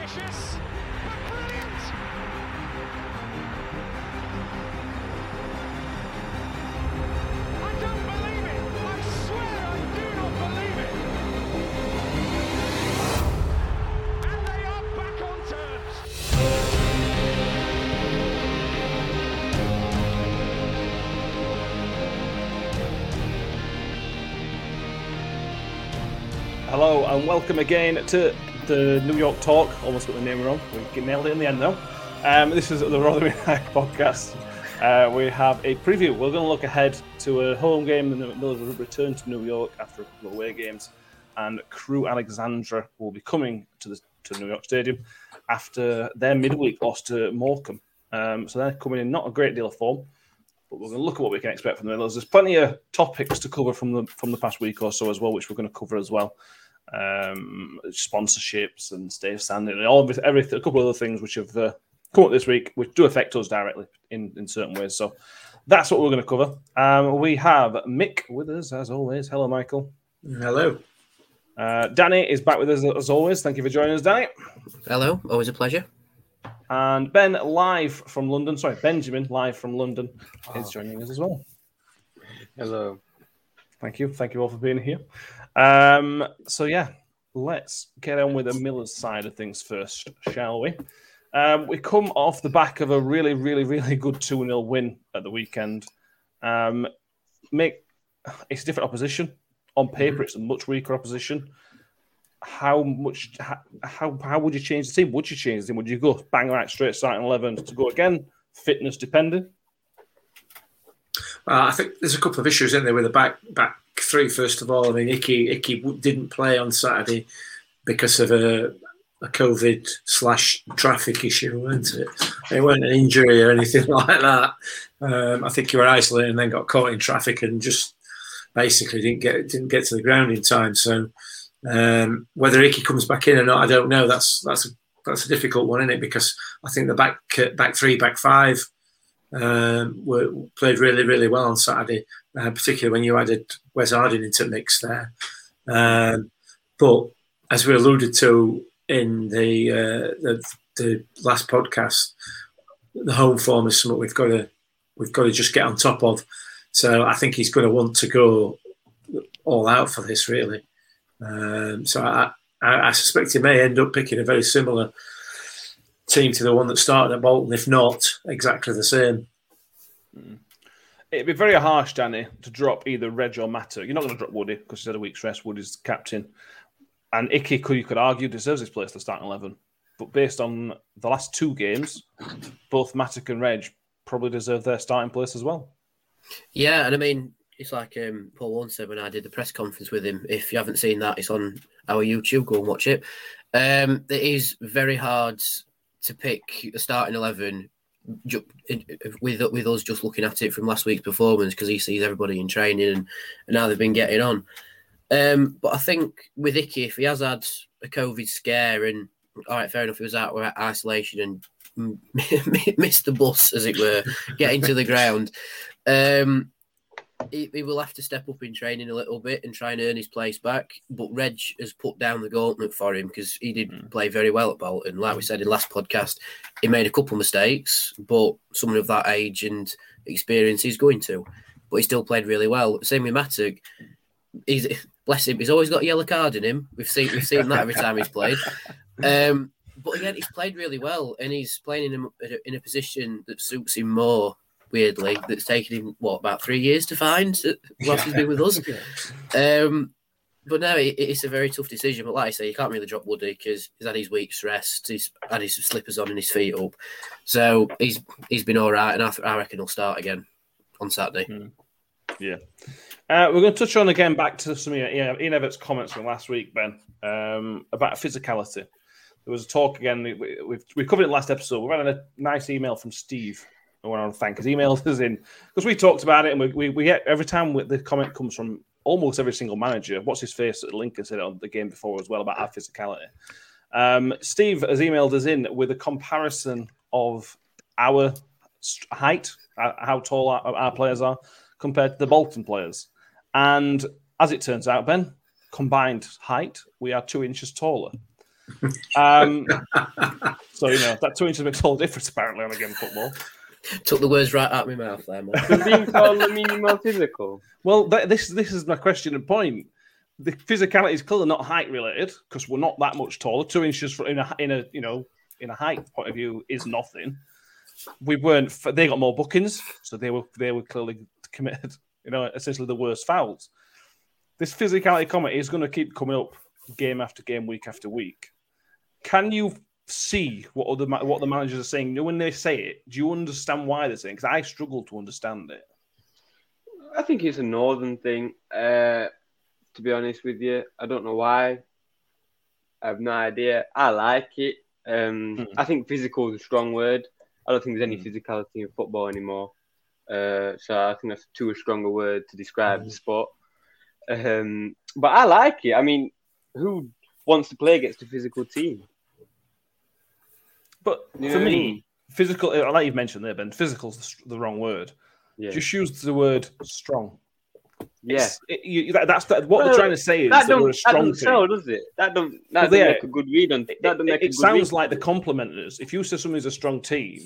ambitious, but brilliant. I don't believe it. I swear I do not believe it. And they are back on terms. Hello and welcome again to the New York Talk. Almost got the name wrong. We nailed it in the end though. Um, this is the Rotherham United podcast. Uh, we have a preview. We're going to look ahead to a home game. The Millers will return to New York after a couple of away games, and Crewe Alexandra will be coming to the to New York Stadium after their midweek loss to Morecambe. Um, so they're coming in not a great deal of form, but we're going to look at what we can expect from the Millers. There's plenty of topics to cover from the from the past week or so as well, which we're going to cover as well um, sponsorships and Dave Sandy and all of everything, a couple of other things which have uh, come up this week, which do affect us directly in, in certain ways. So that's what we're going to cover. Um, we have Mick with us as always. Hello, Michael. Hello. Uh, Danny is back with us as always. Thank you for joining us, Danny. Hello, always a pleasure. And Ben, live from London. Sorry, Benjamin, live from London, is joining us as well. Hello. Thank you. Thank you all for being here. Um, so yeah, let's get on with the Millers side of things first, shall we? Um, we come off the back of a really, really, really good 2 0 win at the weekend. Um, make it's a different opposition. On paper, it's a much weaker opposition. How much? How how would you change the team? Would you change the team? Would you go bang right straight starting eleven to go again? Fitness depending. Uh, I think there's a couple of issues in there with the back back three. First of all, I mean, Icky Icky didn't play on Saturday because of a, a COVID slash traffic issue, weren't it? It wasn't an injury or anything like that. Um, I think you were isolated and then got caught in traffic and just basically didn't get didn't get to the ground in time. So um, whether Icky comes back in or not, I don't know. That's that's a, that's a difficult one, isn't it? Because I think the back back three, back five um, were played really, really well on Saturday, uh, particularly when you added Wes Harding into the mix there. Um, but as we alluded to in the, uh, the the last podcast, the home form is something we've got to we've got to just get on top of. So I think he's going to want to go all out for this, really. Um, so I, I, I suspect he may end up picking a very similar team to the one that started at Bolton, if not exactly the same. It'd be very harsh, Danny, to drop either Reg or Matter. You're not going to drop Woody because he's had a week's rest. Woody's captain. And Icky, could you could argue, deserves his place to start 11. But based on the last two games, both Mattock and Reg probably deserve their starting place as well. Yeah, and I mean, it's like um, Paul Warne said when I did the press conference with him. If you haven't seen that, it's on our YouTube. Go and watch it. Um, it is very hard to pick a starting eleven with with us just looking at it from last week's performance because he sees everybody in training and, and how they've been getting on. Um, but I think with Icky, if he has had a COVID scare and all right, fair enough, he was out of isolation and missed the bus, as it were, getting to the ground. Um, he, he, will have to step up in training a little bit and try and earn his place back. But Reg has put down the gauntlet for him because he did mm. play very well at Bolton. Like we said in last podcast, he made a couple of mistakes, but someone of that age and experience is going to. But he still played really well. Same with Mattock. He's bless him. He's always got a yellow card in him. We've seen we've seen that every time he's played. Um, but again, he's played really well, and he's playing in a, in a position that suits him more weirdly that's taken him what about three years to find whilst he's been with us. Um, but no, it, it's a very tough decision. But like I say, you can't really drop Woody because he's had his week's rest. He's had his slippers on and his feet up, so he's he's been all right. And I, I reckon he'll start again on Saturday. Mm. Yeah. Uh, we're going to touch on again back to some of Ian Evatt's comments from last week, Ben, um, about physicality. There was a talk again. We, we've, we covered it last episode. We've had a nice email from Steve I want to thank his emails us in because we talked about it and we, we, we get every time the comment comes from almost every single manager. What's his face? Lincoln said it on the game before as well about our physicality. Um, Steve has emailed us in with a comparison of our height, how tall our, our players are compared to the Bolton players. And as it turns out, Ben, combined height, we are two inches taller. Um, so you know that two inches makes all the difference apparently on a game of football. Took the words right out of my mouth there, man. Does being called Lamine more physical? Well, th- this this is my question and point. The physicality is clearly not height related because we're not that much taller. Two inches in a in a you know in a height point of view is nothing. We weren't. f- They got more bookings, so they were they were clearly committed. You know, essentially the worst fouls. This physicality comment is going to keep coming up game after game, week after week. Can you see what other what the managers are saying? You know, when they say it, do you understand why they're saying? Because I struggle to understand it. I think it's a northern thing. Uh, to be honest with you, I don't know why. I have no idea. I like it. Um, Hmm. I think physical is a strong word. I don't think there's any Hmm. physicality in football anymore. Uh, so I think that's too strong a stronger word to describe Hmm. the sport. Um, but I like it. I mean, who wants to play against a physical team? But know for me, physical, like you've mentioned there, Ben, physical's the, the wrong word. Yeah, Just use the word strong. yeah. It- you- that- that's the, what Well, they're trying to say is That that, we're a that strong don't team. sell, does it? That don't that yeah. make a good read on. It, That don't make it a good sounds read. like the complimenters. If you say somebody's a strong team,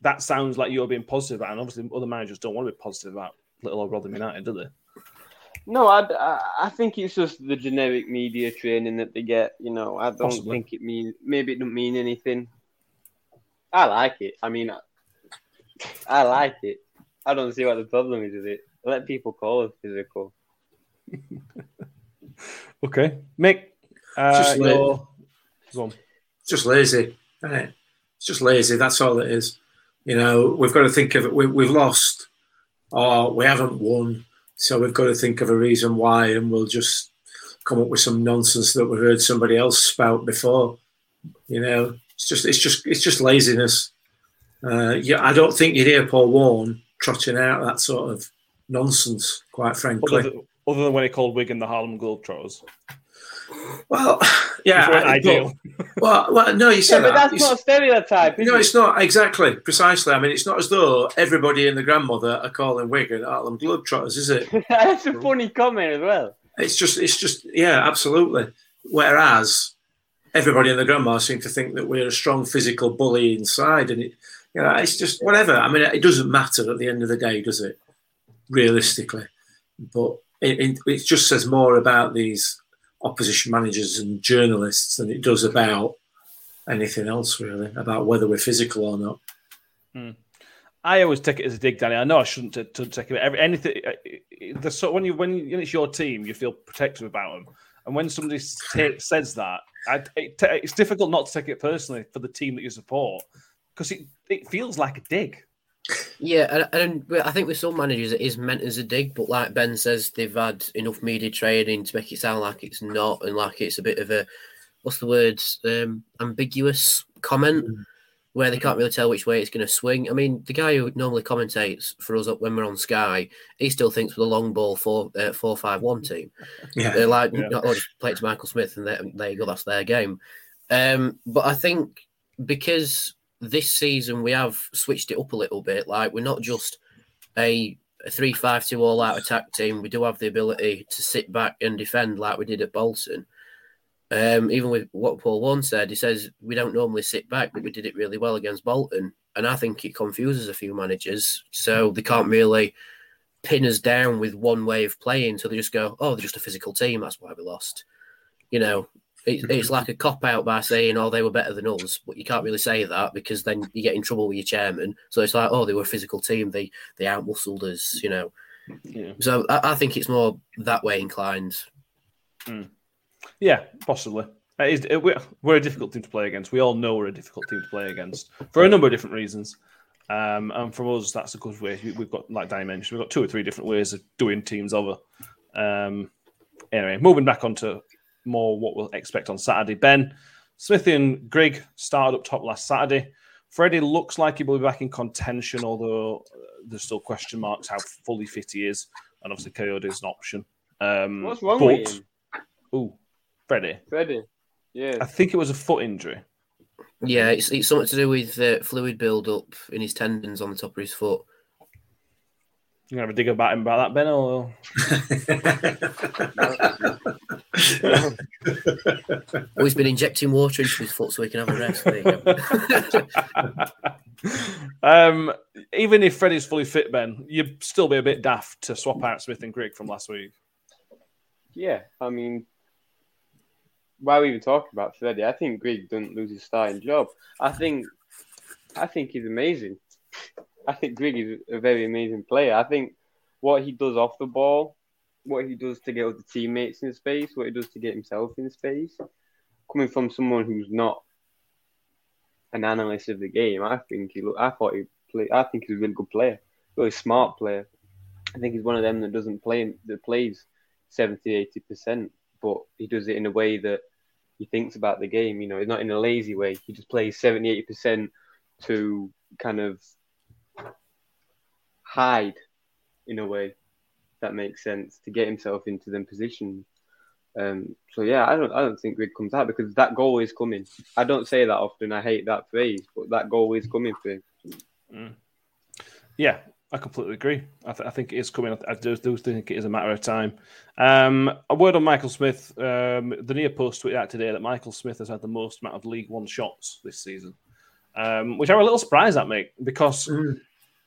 that sounds like you're being positive. And obviously, other managers don't want to be positive about little old Rotherham United, do they? No, I, I, I think it's just the generic media training that they get. You know, I don't Possibly. think it means maybe it don't mean anything. I like it. I mean, I, I like it. I don't see what the problem is with it. Let people call it physical. Okay, Mick, uh, Just like- your- go just lazy, isn't it? It's just lazy. That's all it is. You know, we've got to think of it. We, we've lost, or we haven't won, so we've got to think of a reason why, and we'll just come up with some nonsense that we've heard somebody else spout before. You know, it's just, it's just, it's just laziness. Uh, yeah, I don't think you'd hear Paul Warne trotting out that sort of nonsense. Quite frankly, Other, than, other than when he called Wigan the Harlem Globetrotters, well, yeah, I- ideal. Well, well, no, you Yeah, said but that. that's It's- not a stereotype. Is No, it? it's not exactly precisely. I mean, it's not as though everybody and the grandmother are calling Wigan Harlem Globetrotters, is it? that's a funny comment as well. It's just, it's just, yeah, absolutely. Whereas everybody and the grandma seem to think that we're a strong physical bully inside, and it, you know, it's just whatever. I mean, it doesn't matter at the end of the day, does it? Realistically, but it, it, just says more about these opposition managers and journalists than it does about anything else, really, about whether we're physical or not. I always take it as a dig, Danny. I know I shouldn't t- t- take it. Every, anything, uh, the so when you when it's your team, you feel protective about them, and when somebody ta- says that, I, it, it's difficult not to take it personally for the team that you support because it, it feels like a dig. Yeah, and, and I think with some managers it is meant as a dig, but like Ben says, they've had enough media training to make it sound like it's not, and like it's a bit of a what's the word um, ambiguous comment where they can't really tell which way it's going to swing. I mean, the guy who normally commentates for us when we're on Sky, he still thinks with a long ball four uh, four five one team. Yeah. They're like, Yeah. oh, just play it to Michael Smith, and there, there you go, that's their game. Um, but I think because this season we have switched it up a little bit, like we're not just a, a three-five-two all-out attack team. We do have the ability to sit back and defend, like we did at Bolton. Um, even with what Paul Warne said, he says we don't normally sit back, but we did it really well against Bolton, and I think it confuses a few managers, so they can't really pin us down with one way of playing. So they just go, "Oh, they're just a physical team. That's why we lost." You know, it, it's like a cop out by saying, "Oh, they were better than us," but you can't really say that because then you get in trouble with your chairman. So it's like, "Oh, they were a physical team. They they outmuscled us." You know. Yeah. So I, I think it's more that way inclined. Yeah, possibly. It is, it, we're, a difficult team to play against. We all know we're a difficult team to play against for a number of different reasons. Um, and for us, that's a good way. We- We've got, like Danny mentioned, we've got two or three different ways of doing teams over. Um, anyway, moving back on to more what we'll expect on Saturday. Ben, Smithy and Grigg started up top last Saturday. Freddie looks like he will be back in contention, although uh, there's still question marks how fully fit he is. And obviously, Kayode is an option. Um, What's wrong but, with him, Ooh, Freddie. Freddie? Yeah. I think it was a foot injury. Yeah, it's, it's something to do with uh, fluid build-up in his tendons on the top of his foot. You gonna have a dig about him about that, Ben? Or Oh, he's been injecting water into his foot so he can have a rest. There you go. um, even if Freddie's fully fit, Ben, you'd still be a bit daft to swap out Smith and Grigg from last week. Yeah, I mean, why are we even talking about Freddie? I think Grigg doesn't lose his starting job. I think, I think he's amazing. I think Grigg is a very amazing player. I think what he does off the ball, what he does to get other teammates in space, what he does to get himself in space, coming from someone who's not an analyst of the game, I think he. I thought he play. I think he's a really good player, really smart player. I think he's one of them that doesn't play that plays 70 80 percent, but he does it in a way that he thinks about the game. You know, he's not in a lazy way. He just plays 70 80 percent to kind of hide in a way that makes sense to get himself into them positions. Um, so yeah, I don't I don't think Grigg comes out because that goal is coming. I don't say that often. I hate that phrase, but that goal is coming for him. Yeah, I completely agree. I, th- I think it is coming. I do, do think it is a matter of time. Um, a word on Michael Smith. Um, the near post tweeted out today that Michael Smith has had the most amount of League One shots this season, um, which I'm a little surprised at, mate, because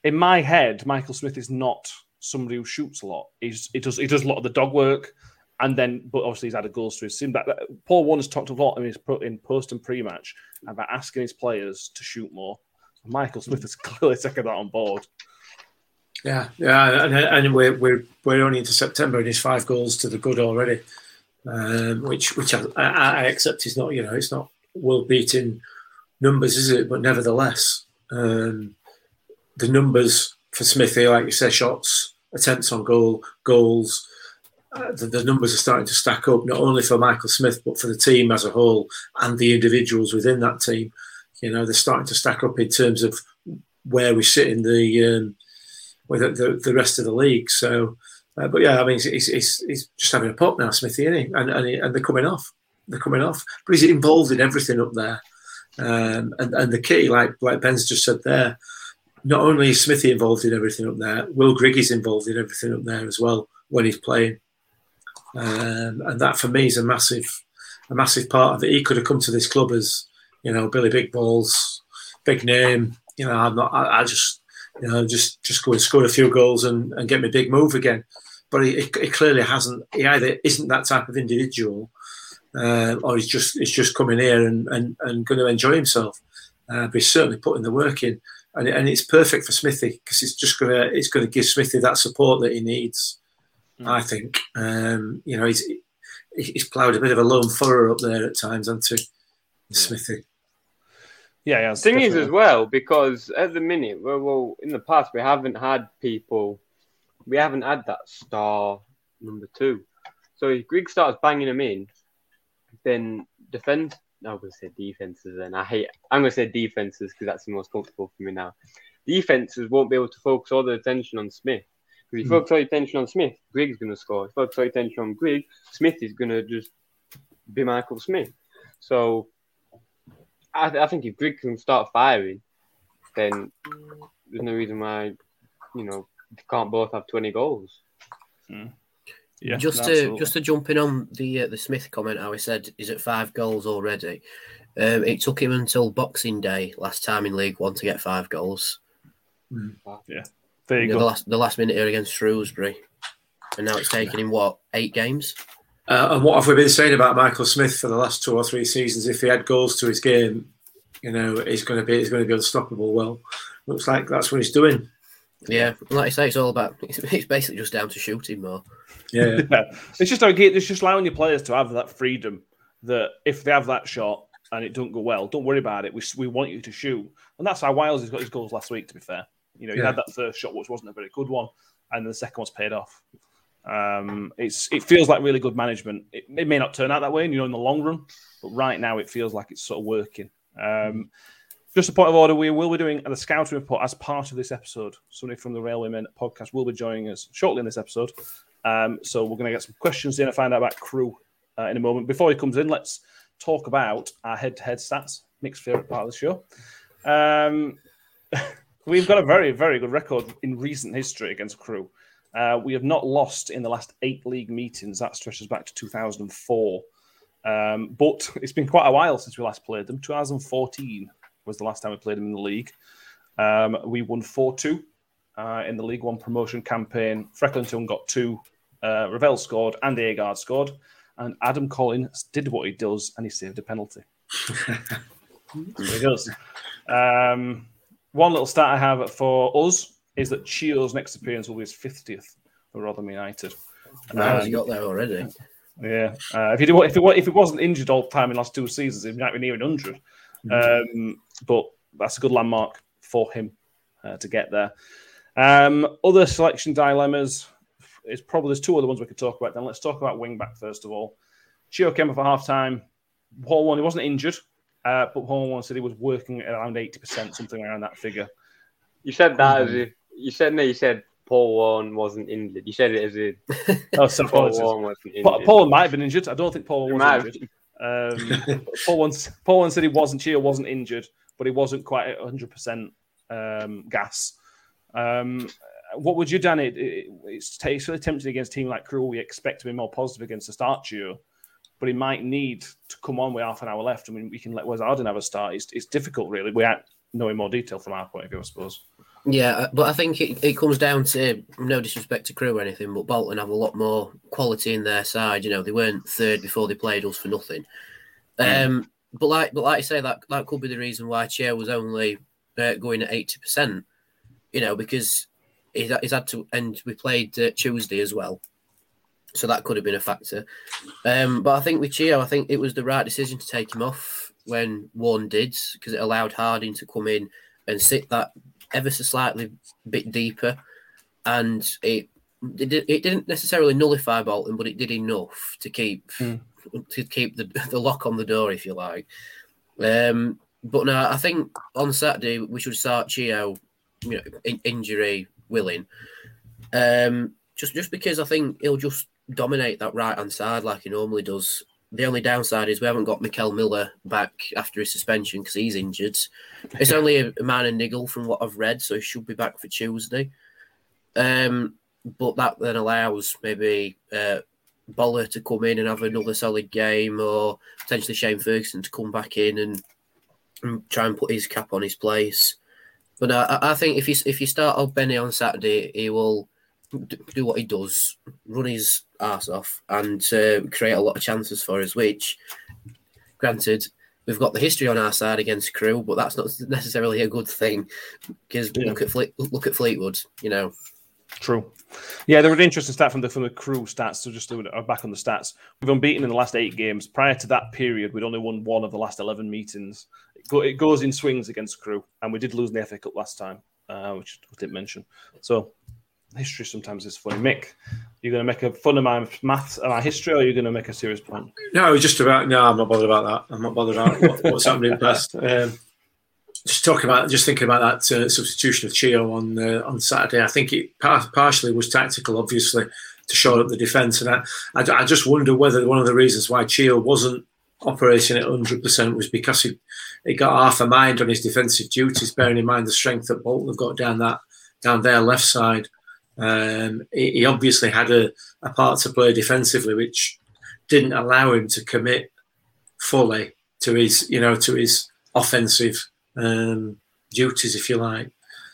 in my head, Michael Smith is not somebody who shoots a lot. He's, he does he does a lot of the dog work, and then but obviously he's had a goal to his team. That, that- Paul Warne's talked a lot in his pro, in post and pre match about asking his players to shoot more. Michael Smith has clearly taken that on board. Yeah, yeah, and, and we're, we're we're only into September and he's five goals to the good already, um, which which I, I accept is not you know it's not world beating numbers, is it? But nevertheless, um, the numbers for Smithy, like you say, shots, attempts on goal, goals, uh, the, the numbers are starting to stack up not only for Michael Smith but for the team as a whole and the individuals within that team. You know, they're starting to stack up in terms of where we sit in the um, with the, the, rest of the league. So, uh, but yeah, I mean, he's, he's, he's just having a pop now, Smithy, isn't he? And, and, he- and they're coming off. They're coming off. But he's involved in everything up there. Um, and, and the key, like like Ben's just said there, not only is Smithy involved in everything up there, Will Grigg is involved in everything up there as well when he's playing. Um, and that for me is a massive, a massive part of it. He could have come to this club as, you know, Billy Big Balls, big name. You know, I'm not. I, I just, you know, just just go and score a few goals and, and get me a big move again. But he, he clearly hasn't. He either isn't that type of individual, uh, or he's just he's just coming here and, and, and going to enjoy himself. Uh, but he's certainly putting the work in, and, and it's perfect for Smithy because it's just gonna it's going to give Smithy that support that he needs. I think. Um, you know, he's he's ploughed a bit of a lone furrow up there at times, hasn't he, Smithy? Yeah, yeah. thing is as well because at the minute, well, well, in the past we haven't had people, we haven't had that star number two. So if Grigg starts banging them in, then defense. No, I'm gonna say defenses, and I hate. I'm gonna say defenses because that's the most comfortable for me now. Defenses won't be able to focus all their attention on Smith. Because if you Hmm. focus all your attention on Smith, Grigg's gonna score. If you focus all your attention on Grigg, Smith is gonna just be Michael Smith. So I, I think if Grigg can start firing, then there's no reason why, you know, they can't both have 20 goals. Yeah, just to absolutely. just to jump in on the uh, the Smith comment, how he said he's at five goals already. Um, it took him until Boxing Day last time in League One to get five goals. Yeah. There you the go. last the last minute here against Shrewsbury, and now it's taken him what eight games. Uh, and what have we been saying about Michael Smith for the last two or three seasons? If he had goals to his game, you know, he's going to be he's going to be unstoppable. Well, looks like that's what he's doing. Yeah, like I say, it's all about it's, it's basically just down to shooting more. Yeah, Yeah. It's just okay, it's just allowing your players to have that freedom that if they have that shot and it don't go well, don't worry about it. We, we want you to shoot, and that's how Wiles has got his goals last week. To be fair, you know, he Yeah. had that first shot, which wasn't a very good one, and the second one's paid off. Um, it's it feels like really good management. It, it may not turn out that way, you know, in the long run, but right now it feels like it's sort of working. Um, just a point of order, we will be doing the scouting report as part of this episode. Somebody from the Railwaymen podcast will be joining us shortly in this episode. Um, so we're going to get some questions in and find out about Crewe uh, in a moment. Before he comes in, let's talk about our head-to-head stats. Nick's favourite part of the show. Um, we've got a very, very good record in recent history against Crewe. Uh, we have not lost in the last eight league meetings. That stretches back to 2004. Um, but it's been quite a while since we last played them. 2014 was the last time we played them in the league. Um, we won 4 2 uh, in the League One promotion campaign. Frecklington got two. Uh, Revell scored and Agard scored. And Adam Collins did what he does and he saved a penalty. there he goes. Um, one little stat I have for us is that Chio's next appearance will be his 50th for Rotherham United. Wow, Um, he got there already. yeah, uh, if he did, if it if it wasn't injured all the time in the last two seasons, he might be near 100. Um, but that's a good landmark for him uh, to get there. Um, other selection dilemmas is probably there's two other ones we could talk about. Then let's talk about wing back first of all. Chio came up for half time. Paul Warne, he wasn't injured, uh, but Paul Warne said he was working around 80%, something around that figure. You said that Mm-hmm. as if you said no. You said Paul Warne wasn't injured. You said it as if Oh, so Paul apologies. Warne wasn't injured. Paul might have been injured. I don't think Paul He was injured. Um, Paul once Paul once said he wasn't Chio wasn't injured, but he wasn't quite at 100 percent um, gas. Um, what would you done? It, it, it's, t- it's really tempting against a team like Crewe. We expect to be more positive against the start Chio, but he might need to come on with half an hour left. I mean, we can let Wes Arden have a start. It's, it's difficult, really, without knowing more detail from our point of view, I suppose. Yeah, uh, but I think it, it comes down to no disrespect to Crewe or anything, but Bolton have a lot more quality in their side. You know, they weren't third before they played us for nothing. Um, but like, but like you say, that that could be the reason why Chair was only uh, going at eighty percent. You know, because he's, he's had to, and we played uh, Tuesday as well, so that could have been a factor. Um, but I think with Chio, I think it was the right decision to take him off when one did because it allowed Harding to come in and sit that ever so slightly bit deeper, and it it, it didn't necessarily nullify Bolton, but it did enough to keep Hmm. to keep the the lock on the door, if you like. Um, but no, I think on Saturday we should start Chio, you know, in, injury willing. Um, just just because I think he'll just dominate that right hand side like he normally does. The only downside is we haven't got Mickel Miller back after his suspension because he's injured. It's only a, a minor niggle from what I've read, so he should be back for Tuesday. Um, but that then allows maybe uh, Boller to come in and have another solid game, or potentially Shane Ferguson to come back in and, and try and put his cap on his place. But I, I think if you if you start off Benny on Saturday, he will do what he does, run his ass off, and uh, create a lot of chances for us. Which, granted, we've got the history on our side against Crewe, but that's not necessarily a good thing because Yeah. look at Fle- look at Fleetwood, you know. True. Yeah, there was an interesting stat from the from the Crewe stats. So just doing back on the stats, we've unbeaten in the last eight games. Prior to that period, we'd only won one of the last eleven meetings. It, go, it goes in swings against Crewe, and we did lose in the FA Cup last time, uh, which I didn't mention. So history sometimes is funny. Mick, you're going to make a fun of my maths and my history, or are you going to make a serious point? No, just about. No, I'm not bothered about that. I'm not bothered about what, what's happening past. Um, just talking about, just thinking about that uh, substitution of Chio on uh, on Saturday. I think it par- partially was tactical, obviously, to shore up the defence, and I, I, I just wonder whether one of the reasons why Chio wasn't operating at 100 percent was because he he got half a mind on his defensive duties, bearing in mind the strength that Bolton have got down that down their left side. Um, he, obviously had a, a part to play defensively, which didn't allow him to commit fully to his, you know, to his offensive um, duties, if you like.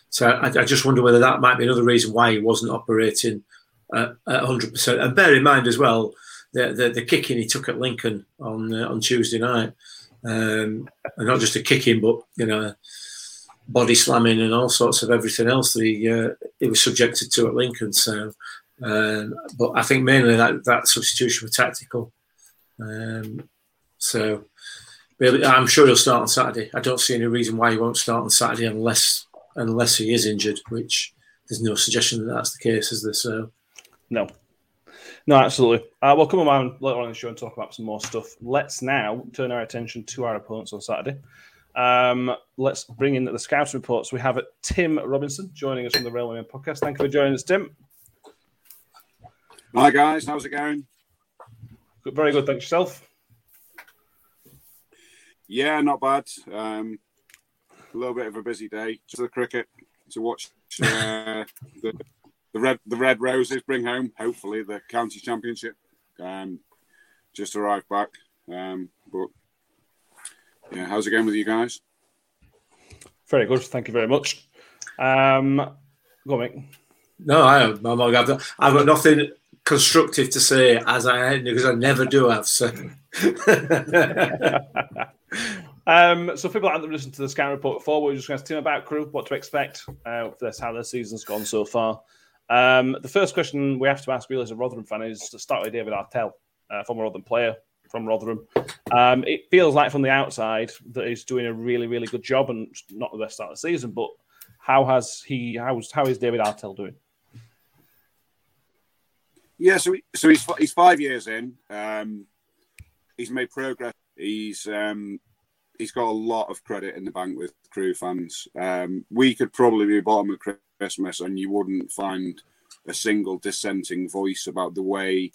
So I, I just wonder whether that might be another reason why he wasn't operating at, at 100%. And bear in mind as well the, the, the kicking he took at Lincoln on uh, on Tuesday night, um, and not just a kicking, but you know, body slamming and all sorts of everything else that he uh, he was subjected to at Lincoln. So, um, but I think mainly that that substitution was tactical. Um, so, really, I'm sure he'll start on Saturday. I don't see any reason why he won't start on Saturday unless unless he is injured, which there's no suggestion that that's the case, is there? So, No. No, absolutely. Uh, we'll come on later on in the show and talk about some more stuff. Let's now turn our attention to our opponents on Saturday. Um, let's bring in the scouting reports. We have Tim Robinson joining us from the Railway podcast. Thank you for joining us, Tim. Hi guys, how's it going? Good, very good. Thanks yourself. Yeah, not bad. Um, a little bit of a busy day to the cricket to watch uh, the the red the Red Roses bring home hopefully the county championship. Um, just arrived back, um, but yeah, how's it going with you guys? Very good. Thank you very much. Um, go on, mate. No, I, I've got, I've got nothing constructive to say as I because I never do have. So. um, so people haven't listened to the scan report before. We're just going to ask Tim about Crewe, what to expect, uh, this, how their season's gone so far. Um, the first question we have to ask really as a Rotherham fan is to start with David Artell, uh, former Rotherham player from Rotherham. Um, it feels like from the outside that he's doing a really, really good job and not the best start of the season, but how has he, how's, how is David Artell doing? Yeah, so he, so he's he's five years in. Um, he's made progress. He's um, he's got a lot of credit in the bank with Crewe fans. Um, we could probably be bottom of Christmas, and you wouldn't find a single dissenting voice about the way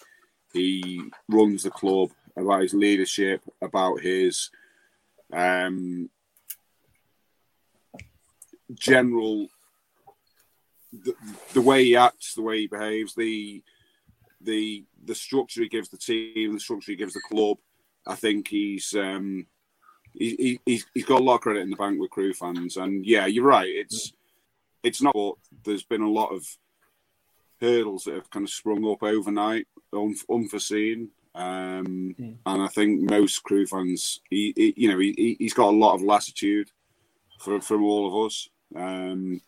he runs the club, about his leadership, about his um, general the, the way he acts, the way he behaves, the the the structure he gives the team, the structure he gives the club. I think he's um, he, he's he's got a lot of credit in the bank with Crewe fans, and yeah, you're right. It's it's not. But there's been a lot of hurdles that have kind of sprung up overnight, un, unforeseen. Um, mm. And I think most Crewe fans, he, he you know, he, he's got a lot of latitude for, from all of us. Um,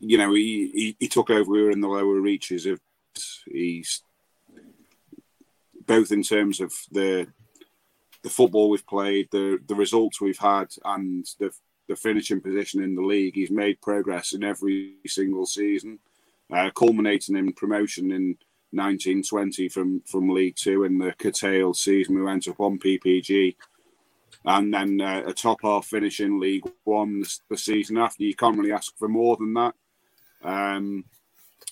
you know, he, he, he took over. We were in the lower reaches of He's both in terms of the the football we've played, the the results we've had, and the the finishing position in the league. He's made progress in every single season, uh, culminating in promotion in 1920 from from League Two in the curtailed season. We went up on PPG, and then uh, a top half finish in League One the, season after. You can't really ask for more than that. Um,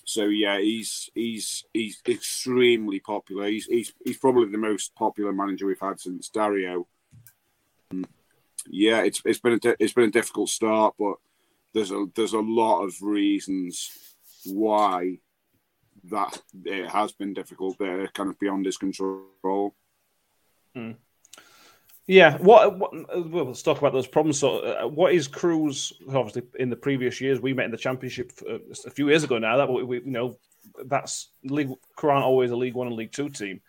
so yeah, he's he's he's extremely popular. He's he's he's probably the most popular manager we've had since Dario. Um, yeah, it's it's been a it's been a difficult start, but there's a there's a lot of reasons why that it has been difficult. They're kind of beyond his control. Hmm. Yeah, what, what well, let's talk about those problems. So, uh, what is Crewe's? Obviously, in the previous years, we met in the championship uh, a few years ago. Now that we, you know, that's league. Crewe aren't always a League One and League Two team.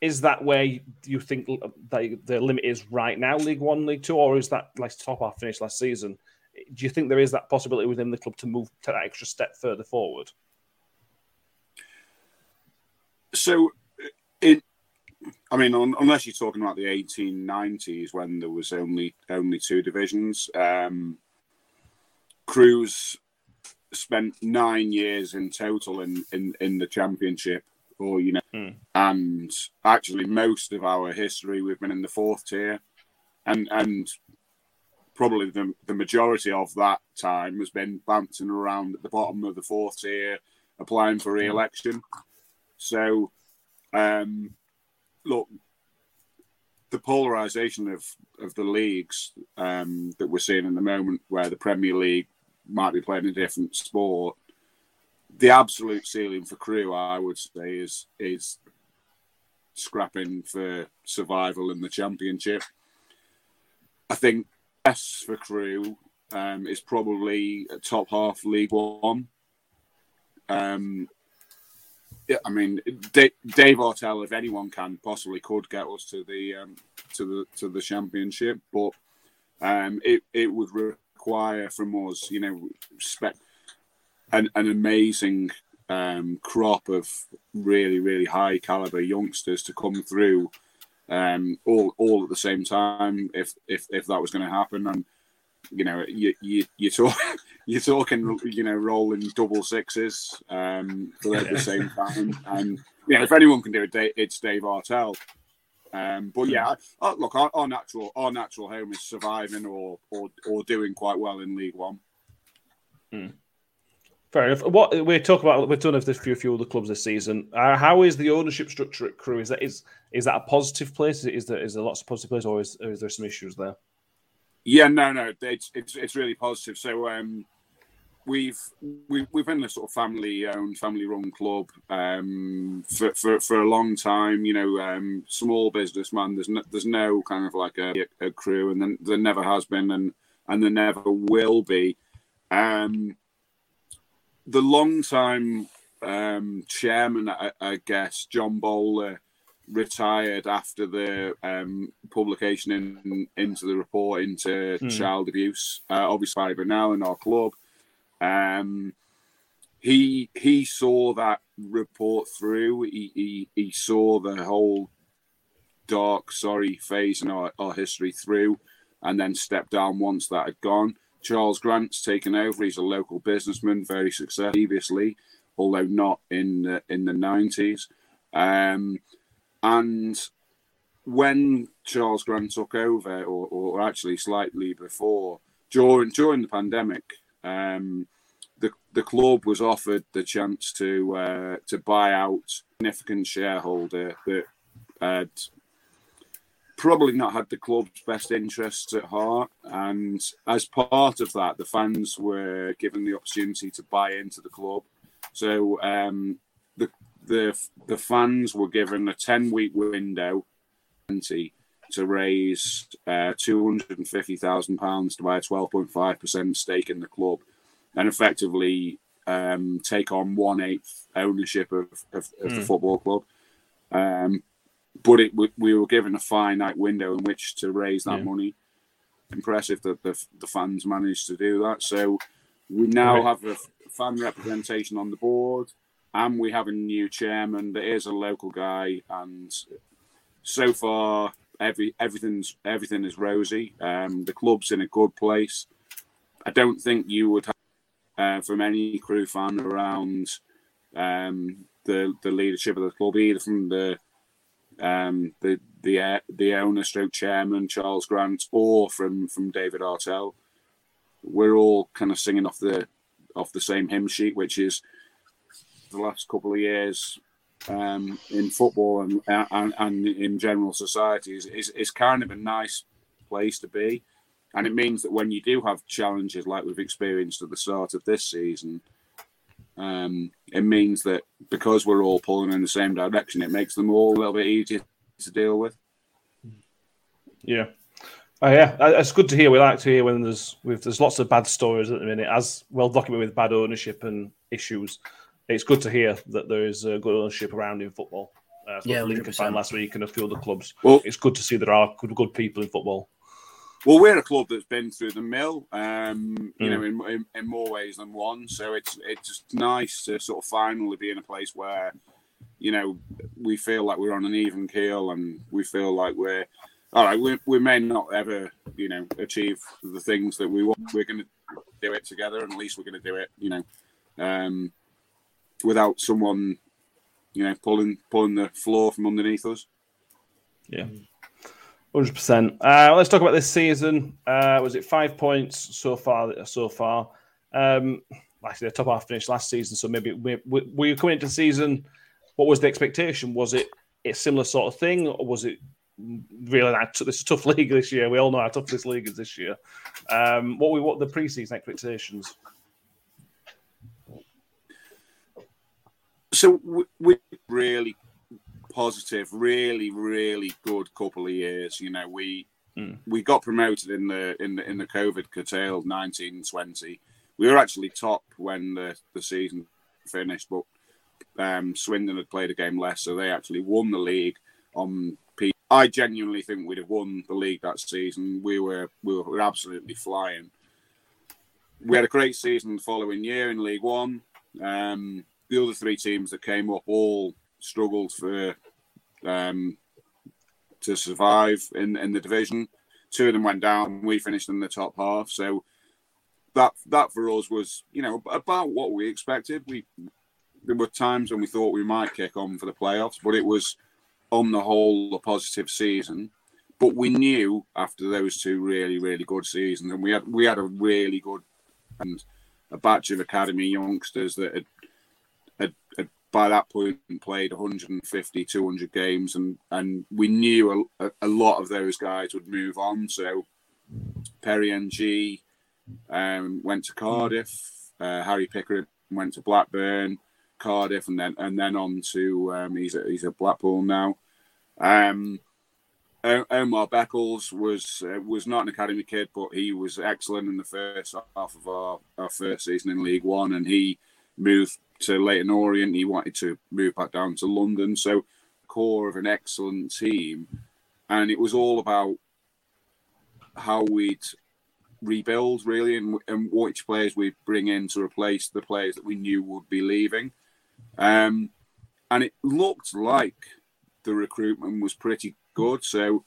Is that where you think that the limit is right now, League One, League Two, or is that like top half finish last season? Do you think there is that possibility within the club to move to that extra step further forward? So, in I mean, unless you're talking about the 1890s when there was only only two divisions, um, Crewe's spent nine years in total in, in, in the championship, or you know, mm. and actually most of our history we've been in the fourth tier, and and probably the, the majority of that time has been bouncing around at the bottom of the fourth tier, applying for re-election. So. Um, look, the polarization of, of the leagues um, that we're seeing in the moment, where the Premier League might be playing a different sport, the absolute ceiling for Crewe, I would say, is is scrapping for survival in the Championship. I think best for Crewe um, is probably top half League One. Um, I mean, Dave, Dave Artell, if anyone can, possibly could get us to the um, to the to the championship, but um, it it would require from us, you know, spec an, an amazing um, crop of really really high caliber youngsters to come through, um, all all at the same time. If if if that was going to happen, and you know, you you you talk you're talking, you know, rolling double sixes um, at the same time, and yeah, if anyone can do it, it's Dave Artell. Um, but yeah, look, our, our, natural our natural home is surviving or or, or doing quite well in League One. Hmm. Fair enough. What we talk about, we've done this for a few other clubs this season. Uh, how is the ownership structure at Crewe? Is that is is that a positive place? Is there is there lots of positive places, or is, or is there some issues there? Yeah, no, no, it's it's it's really positive. So, um, we've we, we've been a sort of family owned, family run club um, for, for for a long time. You know, um, small businessman. There's no, there's no kind of like a, a Crewe, and then there never has been, and and there never will be. Um, the long time um, chairman, I, I guess, John Bowler retired after the um, publication in, into the report into Hmm. child abuse. Uh, obviously, by now in our club, um, he he saw that report through. He, he he saw the whole dark, sorry phase in our, our history through, and then stepped down once that had gone. Charles Grant's taken over. He's a local businessman, very successful previously, although not in the, in the nineties. Um, and when Charles Grant took over, or, or actually slightly before, during during the pandemic, um, the the club was offered the chance to uh, to buy out significant shareholder that had probably not had the club's best interests at heart. And as part of that, the fans were given the opportunity to buy into the club. So um, the the fans were given a ten week window to raise uh, two hundred and fifty thousand pounds to buy a twelve point five percent stake in the club, and effectively um, take on one eighth ownership of, of, of the Mm. football club. Um, but it we- we were given a finite window in which to raise that Yeah. money. Impressive that the the fans managed to do that. So we now have a fan representation on the board, and we have a new chairman that is a local guy. And so far, every everything's everything is rosy. Um, the club's in a good place. I don't think you would have uh, from any Crewe fan around um, the the leadership of the club, either from the um, the the uh, the owner, stroke chairman Charles Grant, or from from David Artell. We're all kind of singing off the off the same hymn sheet, which is the last couple of years um, in football and, and and in general society is, is is kind of a nice place to be, and it means that when you do have challenges like we've experienced at the start of this season, um, it means that because we're all pulling in the same direction, it makes them all a little bit easier to deal with. Yeah. Oh, yeah, Uh, it's good to hear. We like to hear when there's there's lots of bad stories at the minute, as well documented with bad ownership and issues. It's good to hear that there is a good ownership around in football. Uh, Yeah, Lincoln 100%. fan last week and a few other clubs. Well, It's good to see there are good, good people in football. Well, we're a club that's been through the mill, um, you Mm. know, in, in, in more ways than one. So it's it's just nice to sort of finally be in a place where, you know, we feel like we're on an even keel, and we feel like we're all right. We, we may not ever, you know, achieve the things that we want. We're going to do it together, and at least we're going to do it, you know, um, without someone, you know, pulling pulling the floor from underneath us. Yeah. Hundred percent. Uh, let's talk about this season. Uh, was it five points so far? So far, um, actually, the top half finished last season. So maybe we, we, were you coming into the season? What was the expectation? Was it a similar sort of thing, or was it really like this is a tough league this year? We all know how tough this league is this year. Um, what we what the preseason expectations? So we, really positive, really, really good couple of years. You know, we Mm. we got promoted in the in the in the COVID curtailed nineteen twenty. We were actually top when the, the season finished, but um, Swindon had played a game less, so they actually won the league. On P- I genuinely think we'd have won the league that season. We were we were absolutely flying. We had a great season the following year in League One. Um, the other three teams that came up all struggled for um, to survive in, in the division. Two of them went down. We finished in the top half. So that that for us was you know about what we expected. We there were times when we thought we might kick on for the playoffs, but it was on the whole a positive season. But we knew after those two really really good seasons, and we had we had a really good and a batch of academy youngsters that had, had, had by that point played 150 200 games and and we knew a, a lot of those guys would move on so Perry NG um, went to Cardiff Uh, Harry Pickering went to Blackburn, Cardiff, and then and then on to um, he's at, he's Blackpool now. Um, Omar Beckles was uh, was not an academy kid, but he was excellent in the first half of our, our first season in League One, and he moved to Leyton Orient. He wanted to move back down to London, so core of an excellent team, and it was all about how we'd rebuild really, and, and which players we bring in to replace the players that we knew would be leaving. Um, and it looked like the recruitment was pretty good. So,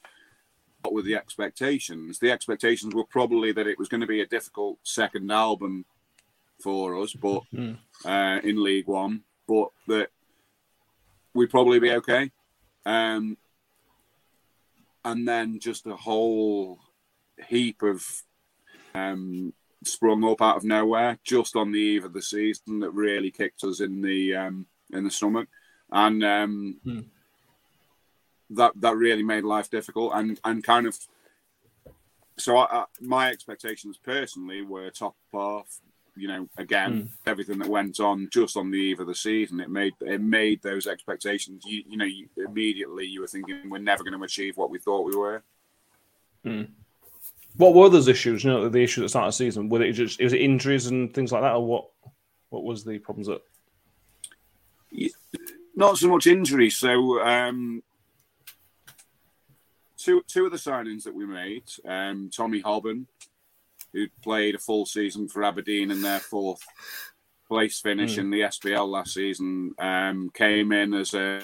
what were the expectations? The expectations were probably that it was going to be a difficult second album for us, but Mm. uh, in League One, but that we'd probably be okay. Um, and then just a whole heap of um, sprung up out of nowhere just on the eve of the season that really kicked us in the um, in the stomach, and um, Hmm. that that really made life difficult and and kind of. So I, I, my expectations personally were top half. You know, again, everything that went on just on the eve of the season, it made it made those expectations. You you know, you, immediately you were thinking we're never going to achieve what we thought we were. What were those issues? You know, the issues at the start of the season. Were it just was it injuries and things like that, or what? What was the problems that? not so much injury. So um, two two of the signings that we made, um, Tommy Hoban, who played a full season for Aberdeen in their fourth place finish in the SPL last season, um, came in as a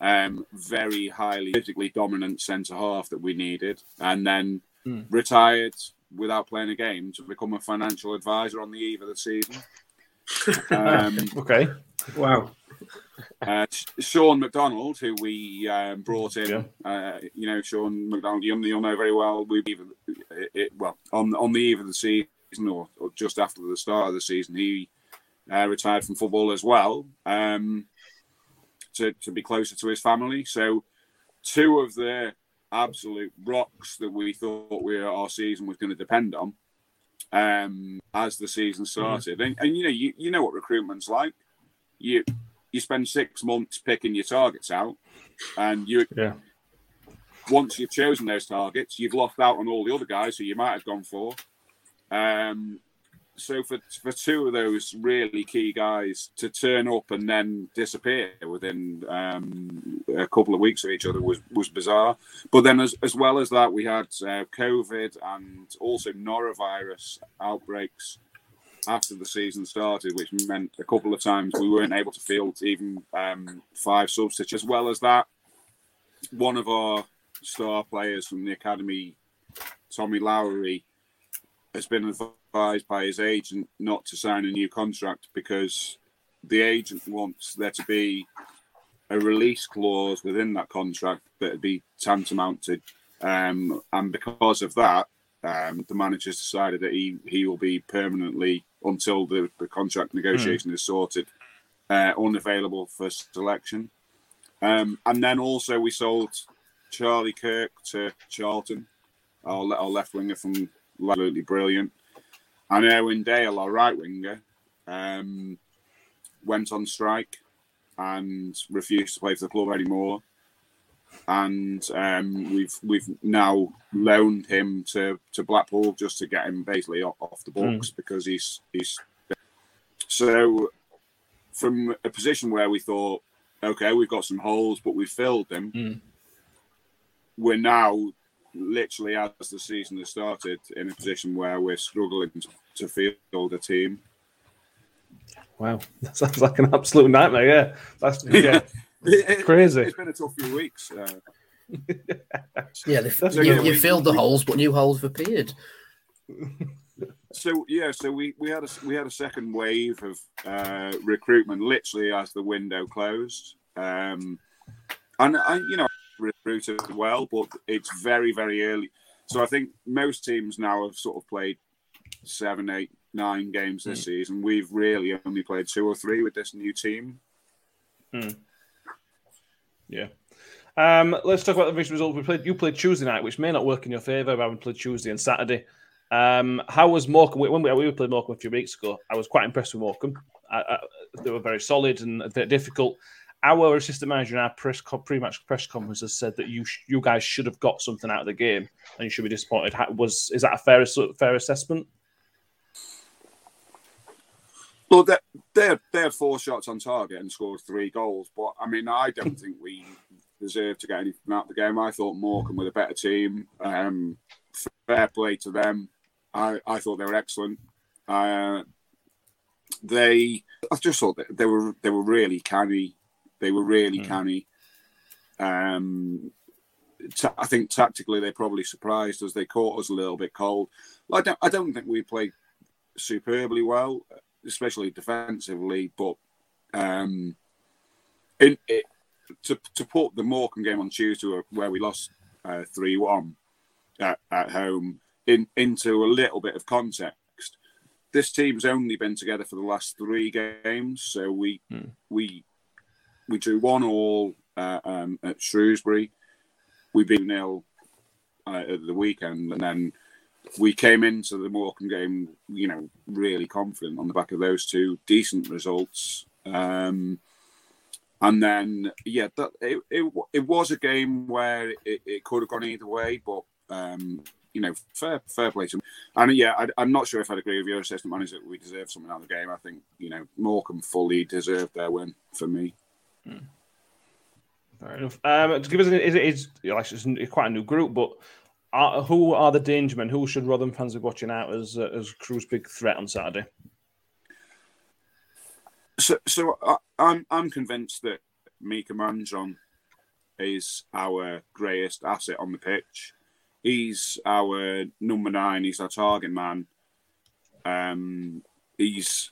um, very highly physically dominant centre half that we needed, and then Mm. retired without playing a game to become a financial advisor on the eve of the season. Um, Okay. Wow. Uh, Shaun MacDonald, who we um, brought in, Yeah. uh, you know, Shaun MacDonald, you'll, you'll know very well. We even it, it, well on on the eve of the season, or, or just after the start of the season, he uh, retired from football as well um, to to be closer to his family. So, two of the absolute rocks that we thought we our season was going to depend on um, as the season started, and, and you know, you, you know what recruitment's like. You you spend six months picking your targets out, and you Yeah. once you've chosen those targets, you've lost out on all the other guys who you might have gone for. Um, so for for two of those really key guys to turn up and then disappear within um, a couple of weeks of each other was was bizarre. But then as as well as that, we had uh, COVID and also norovirus outbreaks after the season started, which meant a couple of times we weren't able to field even um, five substitutes. As well as that, one of our star players from the academy, Tommy Lowery, has been advised by his agent not to sign a new contract because the agent wants there to be a release clause within that contract that would be tantamount to, um, and because of that, um, the manager's decided that he, he will be permanently until the, the contract negotiation is sorted, uh, unavailable for selection. Um, and then also we sold Charlie Kirk to Charlton, our, our left winger from absolutely brilliant. And Owen Dale, our right winger, um, went on strike and refused to play for the club anymore. And um, we've we've now loaned him to, to Blackpool just to get him basically off, off the books because he's he's so from a position where we thought, okay, we've got some holes, but we filled them. Mm. We're now literally as the season has started in a position where we're struggling to, to field a team. Wow. That sounds like an absolute nightmare. Yeah. That's yeah. It- Crazy. It's been a tough few weeks. Uh, Yeah, they, That's you, okay. you filled the holes, but new holes have appeared. so yeah, so we, we had a we had a second wave of uh, recruitment literally as the window closed, um, and I you know recruited well, but it's very very early. So I think most teams now have sort of played seven, eight, nine games this season. We've really only played two or three with this new team. Yeah. Um, let's talk about the recent results. We played. You played Tuesday night, which may not work in your favour. But having played Tuesday and Saturday. Um, how was Morecambe? When we, we played Morecambe a few weeks ago, I was quite impressed with Morecambe. I, I, they were very solid and bit difficult. Our assistant manager in our press pre-match press conference has said that you you guys should have got something out of the game and you should be disappointed. How, was is that a fair fair assessment? Well, they they they had four shots on target and scored three goals, but I mean, I don't think we deserved to get anything out of the game. I thought Morecambe were a better team. Um, fair play to them. I, I thought they were excellent. Uh, they, I just thought they were they were really canny. They were really mm. canny. Um, t- I think tactically they probably surprised us. They caught us a little bit cold. I don't I don't think we played superbly well, especially defensively. But um, in, it, to to put the Morecambe game on Tuesday where we lost uh, three uh, one at, at home in into a little bit of context. This team's only been together for the last three games, so we hmm. we we drew one all uh, um, at Shrewsbury. We beat nil uh, at the weekend, and then we came into the Morecambe game, you know, really confident on the back of those two decent results. Um, and then, yeah, that, it, it, it was a game where it, it could have gone either way, but um, you know, fair fair play to him. And yeah, I, am not sure if I'd agree with your assessment manager that we deserve something out of the game. I think you know Morecambe fully deserved their win for me. Hmm. Fair enough. Um, to give us, an, is it is it's quite a new group, but are, who are the danger men? Who should Rotherham fans be watching out as uh, as Crewe's big threat on Saturday? So, so I, I'm I'm convinced that Mikael Mandron is our greatest asset on the pitch he's our number nine. He's our target man. Um, he's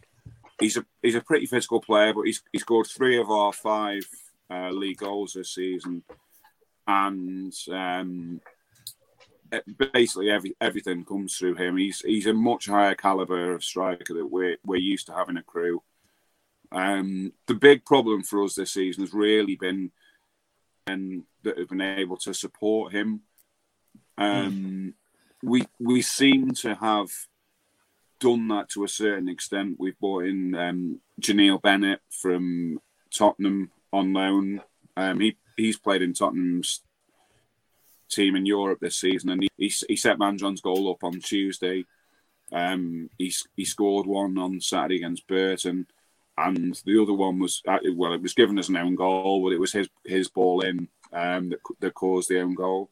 he's a he's a pretty physical player, but he's he's scored three of our five uh, league goals this season, and um, basically every everything comes through him. He's he's a much higher caliber of striker that we're we're used to having a Crewe. Um, the big problem for us this season has really been and that have been able to support him um, we we seem to have done that to a certain extent. We've brought in um, J'Neil Bennett from Tottenham on loan. Um, he he's played in Tottenham's team in Europe this season, and he he, he set Mandron's goal up on Tuesday. Um, he he scored one on Saturday against Burton, and the other one was uh, well, it was given as an own goal, but it was his his ball in um, that that caused the own goal.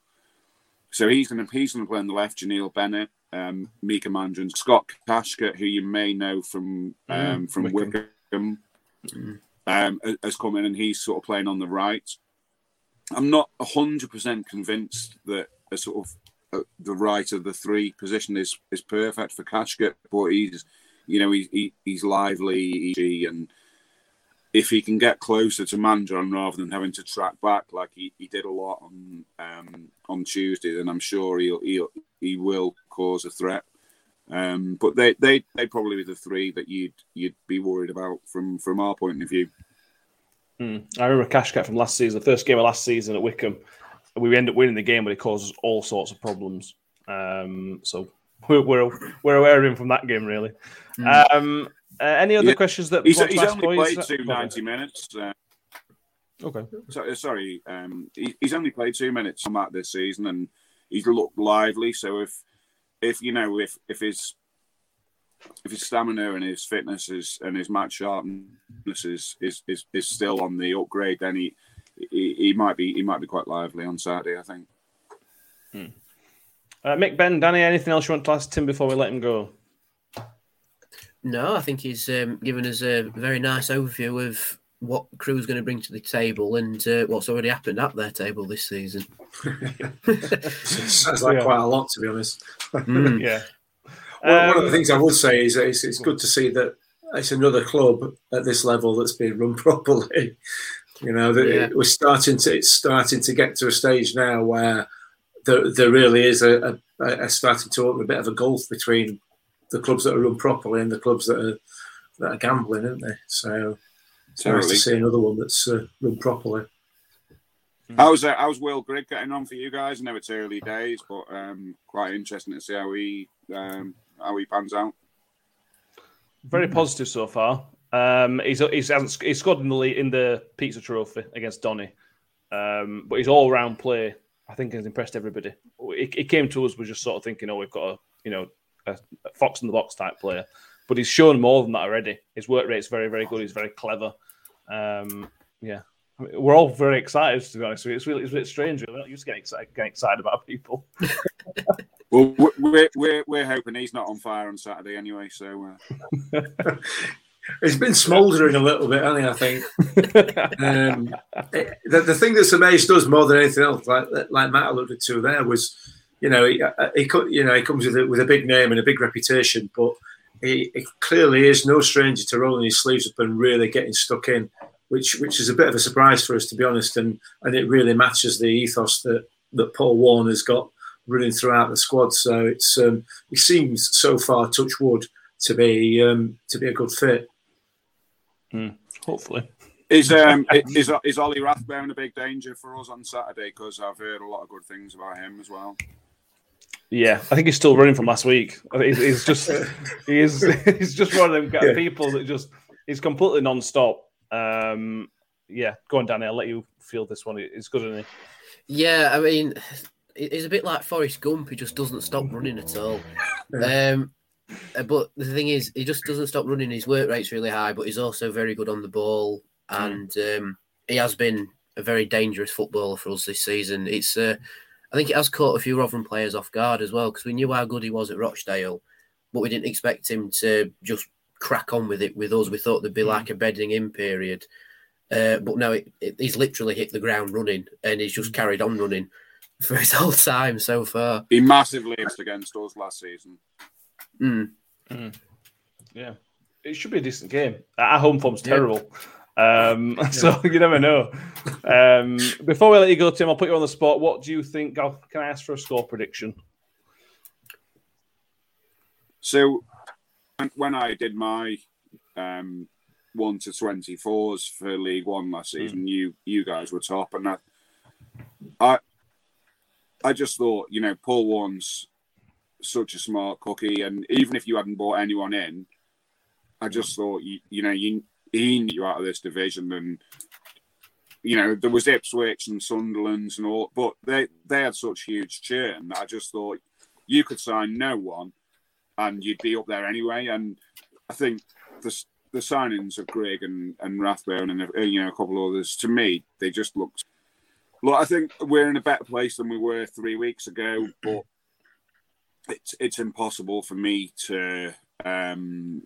So he's going to he's going to play on the left. J'Neil Bennett, um, Mikael Mandron, Scott Kashket, who you may know from mm, um, mm, from Wycombe, Wycombe mm. um, has come in and he's sort of playing on the right. I'm not hundred percent convinced that a sort of uh, the right of the three position is is perfect for Kashket, but he's you know he, he he's lively he, and if he can get closer to Mandron rather than having to track back like he, he did a lot on um, on Tuesday, then I'm sure he'll, he'll he will cause a threat. Um, but they they they probably be the three that you'd you'd be worried about from from our point of view. Hmm. I remember Kashket from last season, the first game of last season at Wycombe. We end up winning the game, but it causes all sorts of problems. Um, so we're, we're, we're aware of him from that game, really. Mm. Um, uh, any other yeah. questions that he's, he's only played two 90 minutes? Uh, okay. So, sorry, um, he, he's only played two minutes on that this season, and he's looked lively. So if if you know if if his if his stamina and his fitness is and his match sharpness is is, is, is still on the upgrade, then he, he, he might be he might be quite lively on Saturday. I think. Hmm. Uh, Mick Ben, Danny, anything else you want to ask Tim before we let him go? No, I think he's um, given us a very nice overview of what Crewe's going to bring to the table and uh, what's already happened at their table this season. Sounds like yeah. quite a lot, to be honest. Mm. yeah. Well, um, one of the um, things I would say is it's, it's good to see that it's another club at this level that's being run properly. You know, that yeah. we're starting to it's starting to get to a stage now where there, there really is a, a, a starting to open a bit of a gulf between the clubs that are run properly and the clubs that are that are gambling, aren't they? So it's nice to see another one that's uh, run properly. How's uh, how's Will Grigg getting on for you guys? I know it's early days, but um, quite interesting to see how he um, how he pans out. Very positive so far. Um, he's he's hasn't, he's scored in the lead, in the pizza trophy against Donny, um, but his all round play I think has impressed everybody. It, it came to us we're just sort of thinking, oh, we've got a you know a, a fox in the box type player, but he's shown more than that already. His work rate's very very good. He's very clever. Um, yeah, I mean, we're all very excited to be honest. It's really it's a bit strange. We're not used to getting excited, getting excited about people. Well, we're, we're we're hoping he's not on fire on Saturday anyway. So uh... it's been smouldering a little bit, hasn't it? I think. um, it, the, the thing that's amazed us more than anything else, like like Matt alluded to there, was you know he, he you know he comes with a, with a big name and a big reputation, but he, he clearly is no stranger to rolling his sleeves up and really getting stuck in, which which is a bit of a surprise for us to be honest, and and it really matches the ethos that that Paul Warne's got running throughout the squad. So it's um, it seems so far, touch wood, to be um, to be a good fit. Mm, hopefully. Is um is is Ollie Rathbone a big danger for us on Saturday? Because I've heard a lot of good things about him as well. Yeah, I think he's still running from last week. He's, he's just he is he's just one of them yeah. people that just he's completely non-stop. Um, yeah, go on, Danny. I'll let you feel this one. It's good, isn't he? Yeah, I mean, he's a bit like Forrest Gump. He just doesn't stop running at all. Um, uh, but the thing is, he just doesn't stop running. His work rate's really high, but he's also very good on the ball, hmm. and um, he has been a very dangerous footballer for us this season. It's, uh, I think, it has caught a few Rotherham players off guard as well because we knew how good he was at Rochdale, but we didn't expect him to just crack on with it with us. We thought there'd be hmm. like a bedding in period, uh, but no, it, it, he's literally hit the ground running, and he's just hmm. carried on running for his whole time so far. He massively missed against us last season. Mm. Mm. Yeah, it should be a decent game. At home form's terrible. Yeah. Um, so you never know. Um, before we let you go, Tim, I'll put you on the spot. What do you think? Can I ask for a score prediction? So, when I did my um, one to twenty fours for League One last hmm. season, mm. you you guys were top, and that I I just thought, you know, Paul Warne's such a smart cookie, and even if you hadn't bought anyone in, I just thought, you, you know, you he knew you out of this division, and you know there was Ipswich and Sunderland and all, but they they had such huge churn that I just thought you could sign no one, and you'd be up there anyway. And I think the the signings of Grigg and and Rathbone and you know a couple others to me they just looked Look, I think we're in a better place than we were three weeks ago, but it's it's impossible for me to um,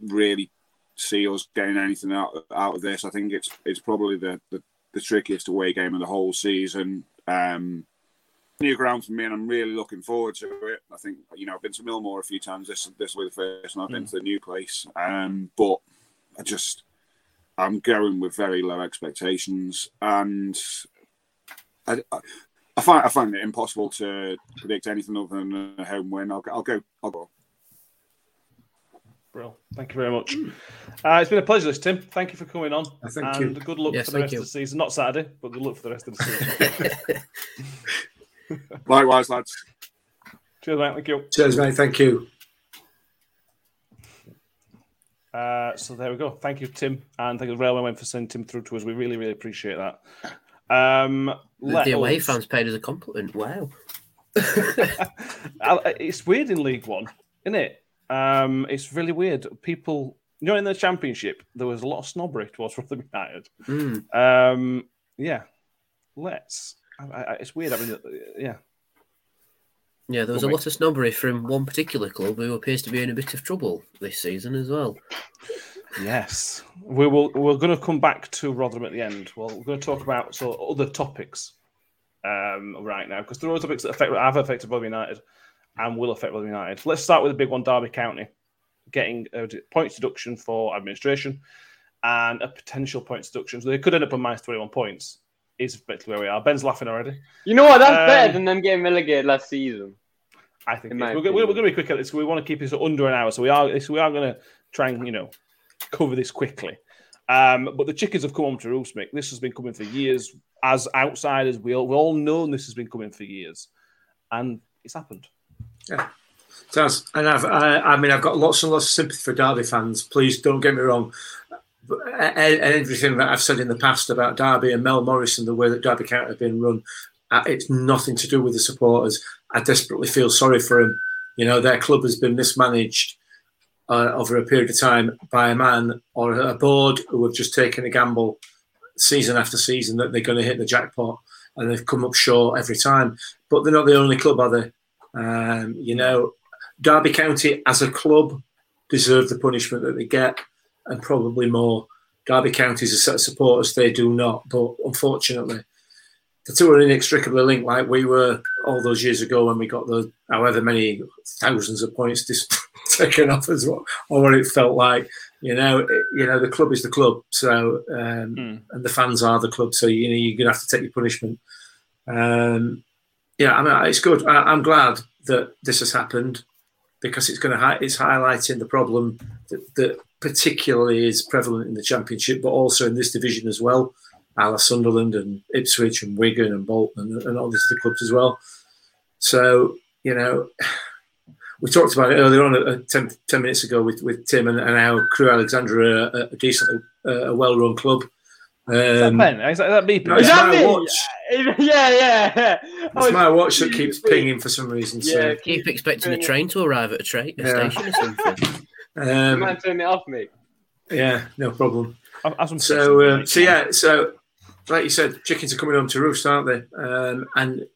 really see us getting anything out out of this. I think it's it's probably the the, the trickiest away game of the whole season. Um, new ground for me, and I'm really looking forward to it. I think you know I've been to Millmoor a few times. This this will be the first, and I've mm. been to the new place. Um, but I just I'm going with very low expectations, and I, I, find I find it impossible to predict anything other than a home win. I'll, I'll go. I'll go. Bro, thank you very much. Uh, it's been a pleasure, Tim. Thank you for coming on. Uh, thank and you. good luck yes, for the rest you. of the season. Not Saturday, but good luck for the rest of the season. Likewise, lads. Cheers, mate. Thank you. Cheers, mate. Thank you. Uh, so there we go. Thank you, Tim, and thank you, Railway, for sending Tim through to us. We really, really appreciate that. Um, the away us... fans paid as a compliment. Wow. it's weird in League One, isn't it? Um, it's really weird. People, you know, in the Championship, there was a lot of snobbery towards Rotherham United. Mm. Um, yeah, let's. I, I, it's weird. I mean, yeah. Yeah, there was a lot of snobbery from one particular club who appears to be in a bit of trouble this season as well. Yes, we will. We're going to come back to Rotherham at the end. Well, we're going to talk about so other topics um, right now because there are topics that affect have affected Rotherham United and will affect Rotherham United. Let's start with the big one: Derby County getting a points deduction for administration and a potential points deduction. So they could end up on minus twenty-one points. Is effectively where we are. Ben's laughing already. You know what? That's um, better than them getting relegated last season. I think we're, we're, we're, going to be quick at this. We want to keep this under an hour, so we are. So we are going to try and you know cover this quickly. Um, but the chickens have come home to roost, Mick. This has been coming for years. As outsiders, we all, we all know this has been coming for years, and it's happened. It does. And I've, I, I mean, I've got lots and lots of sympathy for Derby fans. Please don't get me wrong. E- everything that I've said in the past about Derby and Mel Morris and the way that Derby County have been run, uh, it's nothing to do with the supporters. I desperately feel sorry for them. You know, their club has been mismanaged uh, over a period of time by a man or a board who have just taken a gamble season after season that they're going to hit the jackpot and they've come up short every time. But they're not the only club, are they? Um, you know, Derby County as a club deserve the punishment that they get and probably more. Derby County's a set of supporters, they do not. But unfortunately, the two are inextricably linked, like we were all those years ago when we got the however many thousands of points dis- taken off as well, or what it felt like. You know, it, you know, the club is the club, so um, Mm. and the fans are the club. So you know, you're gonna have to take your punishment. Um, yeah, I mean, it's good. I, I'm glad that this has happened because it's going to hi- it's highlighting the problem that, that particularly is prevalent in the championship, but also in this division as well. A la Sunderland and Ipswich and Wigan and Bolton and, and all these other clubs as well. So you know, we talked about it earlier on, uh, 10, 10 minutes ago with, with Tim and, and how Crewe Alexandra are a, a decent, uh, a well-run club. Is that Um, Is that, that beeping? no, Is that my me? watch. Yeah, yeah, yeah. Oh, It's my watch that keeps pinging for some reason. So, Yeah. Keep expecting a train to arrive at a, tra- a Yeah. station or something. You um, might turn it off, mate. yeah, no problem. Have- have So, um, so yeah, so like you said, chickens are coming home to roost, aren't they? Um, and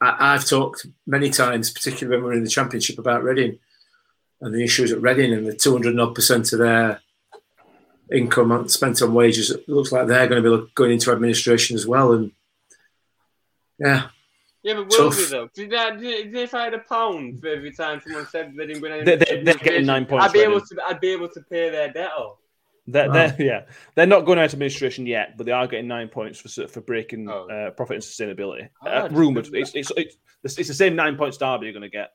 I, I've talked many times, particularly when we were in the championship, about Reading and the issues at Reading and the 200 odd percent of their income spent on wages. It looks like they're going to be going into administration as well. And yeah, Yeah, but So will f- we though? Did, that, did, did if I had a pound for every time someone said they didn't win They- they- they're getting nine points, I'd be able to. I'd be able to pay their debt off. They're, Wow. they're, yeah, they're not going out of administration yet, but they are getting nine points for for breaking Oh. uh, profit and sustainability. Uh, rumored, it's, it's it's it's the same nine points Derby are going to get.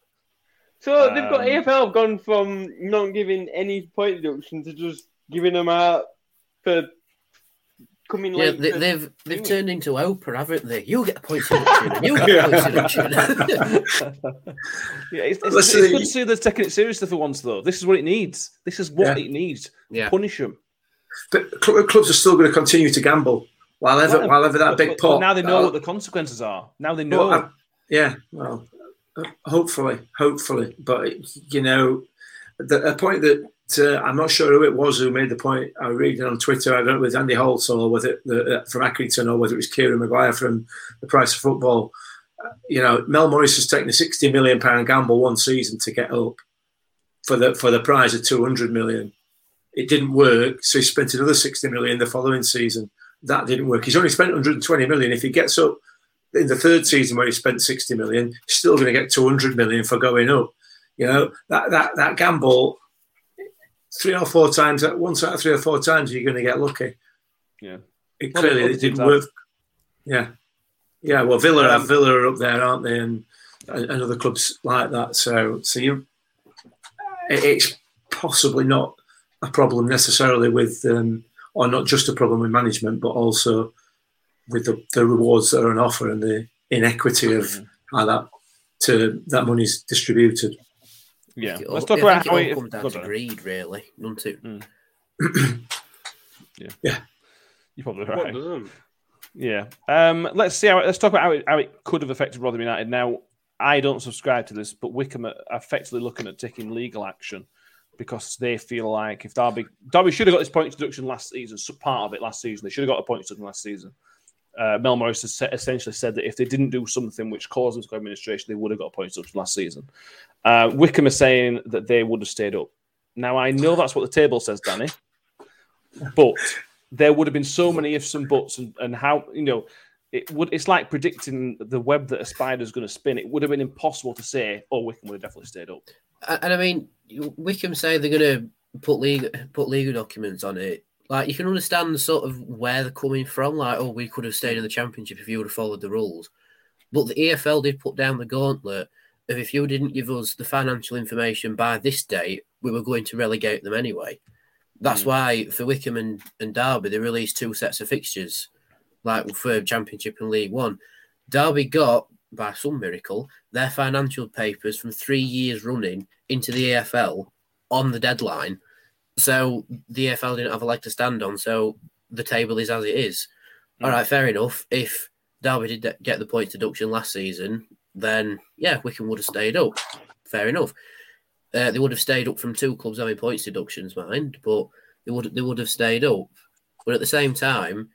So they've got Um, EFL have gone from not giving any point deduction to just giving them out for coming Yeah, late. they, to- they've they've turned into Oprah, haven't they? You get a point deduction, and you get a point deduction. yeah, it's, it's, it's good you- to see they're taking it seriously for once, though. This is what it needs. This is what Yeah. it needs. yeah, Punish them. but cl- clubs are still going to continue to gamble while ever, Well, while ever that But- big but- pot. but now they know uh, what the consequences are. Now they know. Well, I- yeah, well, uh, hopefully, hopefully, but you know, the a point that uh, I'm not sure who it was who made the point. I read it on Twitter. I don't know whether Andy Holt or whether it, the, uh, from Accrington or whether it was Kieran Maguire from the Price of Football. Uh, you know, Mel Morris has taken a 60 million pound gamble one season to get up for the for the prize of 200 million. It didn't work, so he spent another 60 million the following season. That didn't work. He's only spent 120 million. If he gets up in the third season where he spent 60 million, he's still going to get 200 million for going up. You know, that that that gamble three or four times, once out of three or four times, you're going to get lucky. Yeah. It Well, clearly it didn't have. work. Yeah. Yeah, well, Villa, Um, Villa are up there, aren't they? And, and other clubs like that. So, so you, it's possibly not a problem necessarily with, um, or not just a problem with management, but also with the, the rewards that are on offer and the inequity of Mm-hmm. how that to that money's distributed. Yeah. It Let's all- talk I about think how it it. all comes down to on, greed, really, doesn't it? You're probably right. doesn't? Yeah. Um, let's see how let's talk about how it, how it could have affected Rotherham United. Now, I don't subscribe to this, but Wycombe are effectively looking at taking legal action because they feel like if Derby Derby should have got this point deduction last season, so part of it last season, they should have got a point deduction last season. Uh, Mel Morris has essentially said that if they didn't do something which caused them to go administration, they would have got a point deduction last season. Uh, Wycombe is saying that they would have stayed up. Now, I know that's what the table says, Danny, but there would have been so many ifs and buts and, and how you know it would it's like predicting the web that a spider's going to spin it would have been impossible to say oh Wycombe would have definitely stayed up And and I mean, Wycombe say they're going to put legal put legal documents on it. Like you can understand sort of where they're coming from. Like, oh, we could have stayed in the championship if you would have followed the rules. But the EFL did put down the gauntlet of if you didn't give us the financial information by this date, we were going to relegate them anyway. That's hmm. why for Wycombe and, and Derby, they released two sets of fixtures, like for Championship and League One. Derby got, by some miracle, their financial papers from three years running into the EFL on the deadline. So the EFL didn't have a leg to stand on. So the table is as it is. All right, fair enough. If Derby did get the points deduction last season, then yeah, Wycombe would have stayed up. Fair enough. Uh, they would have stayed up from two clubs having points deductions, mind, but they would they would have stayed up. But at the same time,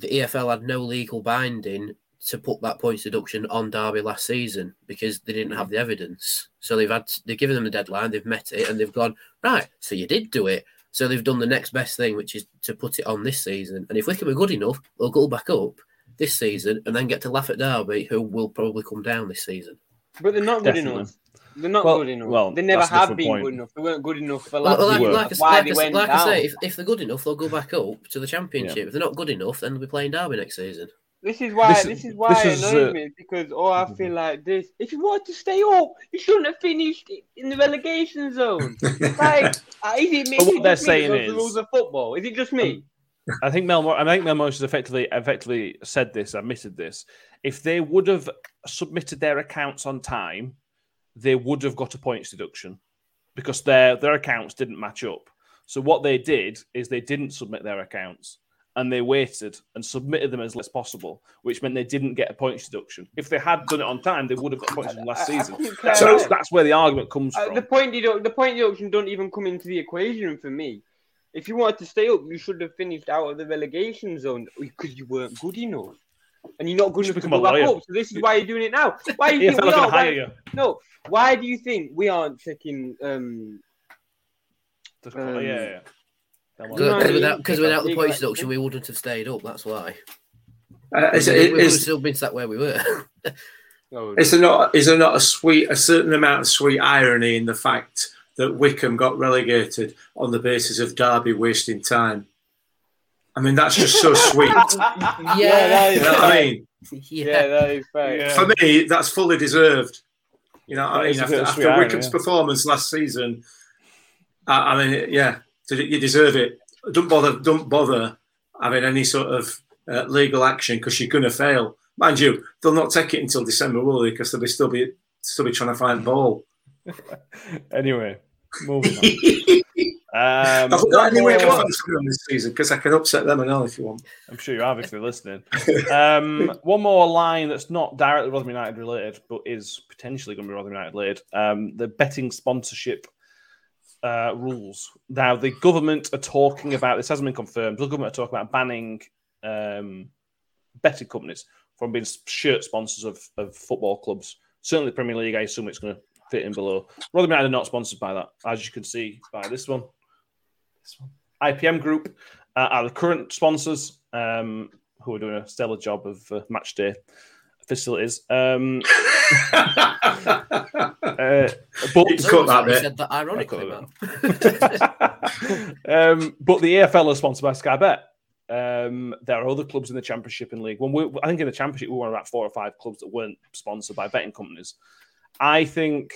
the EFL had no legal binding to put that points deduction on Derby last season because they didn't have the evidence. So they've had they've given them the deadline, they've met it, and they've gone right. So you did do it. So they've done the next best thing, which is to put it on this season. And if Wycombe are good enough, they'll go back up this season and then get to laugh at Derby, who will probably come down this season. But they're not good Definitely. enough. They're not Well- good enough. well, they never have been point. good enough. They weren't good enough for Well, last like, season. like, I- why like, they I, went like I say, if, if they're good enough, they'll go back up to the championship. If they're not good enough, then they'll be playing Derby next season. This is why. This- This, is why this it is, annoys uh, me because oh, I feel like this. If you wanted to stay up, you shouldn't have finished in the relegation zone. like, uh, is it me? But what is it they're saying that knows the is- rules of football. Is it just me? I think Mel. I think Mel Morris effectively effectively said this, admitted this. If they would have submitted their accounts on time, they would have got a points deduction because their their accounts didn't match up. So what they did is they didn't submit their accounts and they waited and submitted them as late as possible, which meant they didn't get a points deduction. If they had done it on time, they would have got points from last I- I season. So that's, that's where the argument comes Uh, from. the point dedu- the point deduction don't even come into the equation for me. If you wanted to stay up, you should have finished out of the relegation zone because you weren't good enough. And you're not good enough to become go a back up. So this is why you're doing it now. Why do you think we are going are? to hire Why, no. Why do you think we aren't taking um Um, yeah, yeah, Because I mean, without, 'cause without the you points got- deduction, we wouldn't have stayed up. That's why. Uh, is, we, it, we would have still been sat where we were. oh, is there not is there not a sweet a certain amount of sweet irony in the fact that Wycombe got relegated on the basis of Derby wasting time? I mean, that's just so sweet. yeah, that You know what I mean? Yeah, yeah. that is fair. Yeah. For me, that's fully deserved. You know, what I mean, a after, of after irony, Wycombe's yeah. performance last season, I, I mean, yeah, you deserve it. Don't bother, don't bother having any sort of uh, legal action because you're going to fail. Mind you, they'll not take it until December, will they? Because they'll be still be still be trying to find ball. Anyway, moving on. I've Um, got any way one of more- fancy on this season because I can upset them and all if you want. I'm sure you are if you're listening. Um, one more line that's not directly Rotherham United related, but is potentially going to be Rotherham United related. Um, the betting sponsorship uh, rules. Now, the government are talking about this hasn't been confirmed. The government are talking about banning um, betting companies from being shirt sponsors of, of football clubs. Certainly, the Premier League. I assume it's going to fit in below. Rotherham United are not sponsored by that, as you can see by this one. This one. IPM Group uh, are the current sponsors um, who are doing a stellar job of uh, match day facilities. Um, uh, but You cut that bit. said that ironically, I man. um, but the EFL is sponsored by Sky Bet. Um, there are other clubs in the Championship and League One. We, I think in the Championship we were about four or five clubs that weren't sponsored by betting companies. I think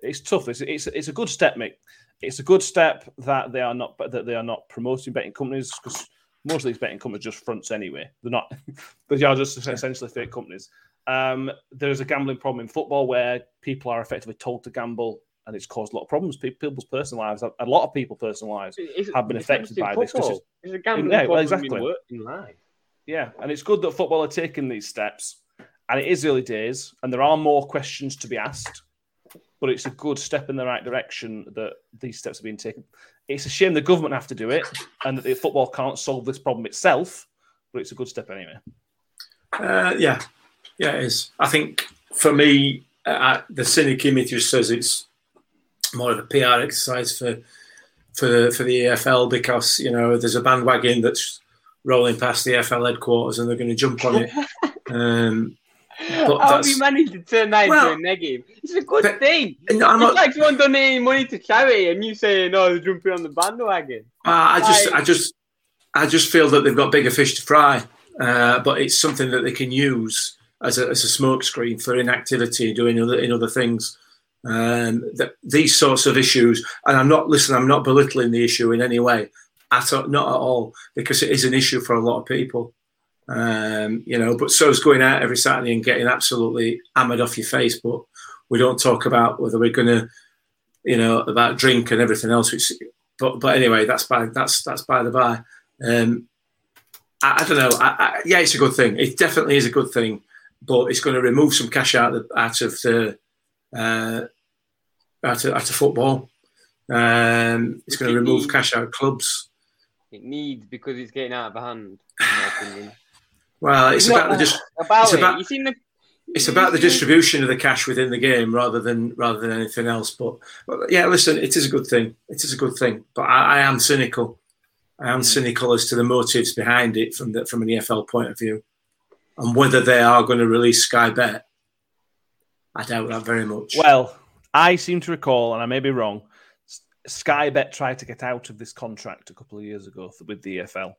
it's tough. It's, it's, it's a good step, Mick. It's a good step that they are not that they are not promoting betting companies because most of these betting companies are just fronts anyway. They're not. they are just essentially fake companies. Um, there's a gambling problem in football where people are effectively told to gamble, and it's caused a lot of problems. People's personal lives, a lot of people's personal lives, It's- have been affected just by this, football. it's- a gambling Yeah, well, problem exactly. in, work, in life. Yeah, and it's good that football are taking these steps, and it is early days, and there are more questions to be asked. But it's a good step in the right direction that these steps are being taken. It's a shame the government have to do it, and that the football can't solve this problem itself. But it's a good step anyway. Uh, yeah, yeah, it is. I think for me, uh, the cynic in me just says it's more of a PR exercise for for the for the EFL because you know there's a bandwagon that's rolling past the EFL headquarters and they're going to jump on it. Um, But How have that's- you managed to turn that Well, into a negative? It's a good but- thing. no, I'm it's not, like someone donating money to charity and you saying, "Oh, they're jumping on the bandwagon." Uh, I just, Like- I just, I just feel that they've got bigger fish to fry. Uh, but it's something that they can use as a, as a smokescreen for inactivity, and doing other in other things. Um, that these sorts of issues, and I'm not listen, I'm not belittling the issue in any way, at not at all, because it is an issue for a lot of people. Um, you know, but so is going out every Saturday and getting absolutely hammered off your face. But we don't talk about whether we're going to, you know, about drink and everything else. Which, but but anyway, that's by that's that's by the by. Um, I, I don't know. I, I, yeah, it's a good thing. It definitely is a good thing, but it's going to remove some cash out of the, out of the uh, out of, out of football. Um, it's going to remove cash out of clubs. It needs because it's getting out of hand. In my opinion. Well, it's about the dis- about it's it. about- you seen the it's about the distribution of the cash within the game rather than rather than anything else. But, but yeah, listen, it is a good thing. It is a good thing. But I, I am cynical. I am cynical as to the motives behind it from the, from an EFL point of view, and whether they are going to release Sky Bet. I doubt that very much. Well, I seem to recall, and I may be wrong, Sky Bet tried to get out of this contract a couple of years ago with the EFL.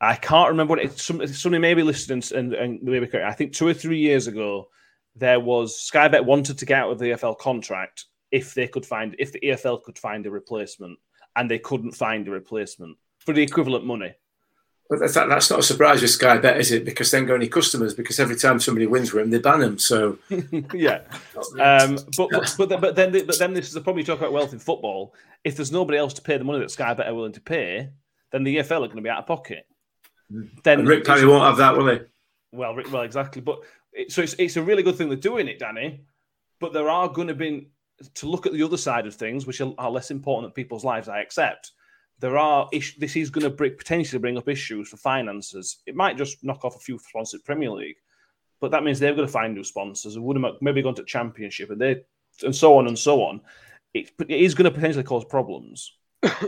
I can't remember what it. Some, somebody may be listening and, and maybe correct. I think two or three years ago, there was Sky Bet wanted to get out of the EFL contract if they could find if the EFL could find a replacement, and they couldn't find a replacement for the equivalent money. But that's, that's not a surprise with Sky Bet, is it? Because they ain't got any customers. Because every time somebody wins with them, they ban them. So yeah. Um, but but but then, but then but then this is the problem you talk about wealth in football. If there's nobody else to pay the money that Sky Bet are willing to pay, then the EFL are going to be out of pocket. Then and Rick Parry won't have that, will he? well, Rick- well, exactly. But it, so it's it's a really good thing they're doing it, Danny. But there are going to be to look at the other side of things, which are, are less important in people's lives. I accept. There are is- this is going to bring, potentially bring up issues for finances. It might just knock off a few sponsored Premier League, but that means they've got to find new sponsors and would have maybe gone to Championship and they and so on and so on. It, it is going to potentially cause problems.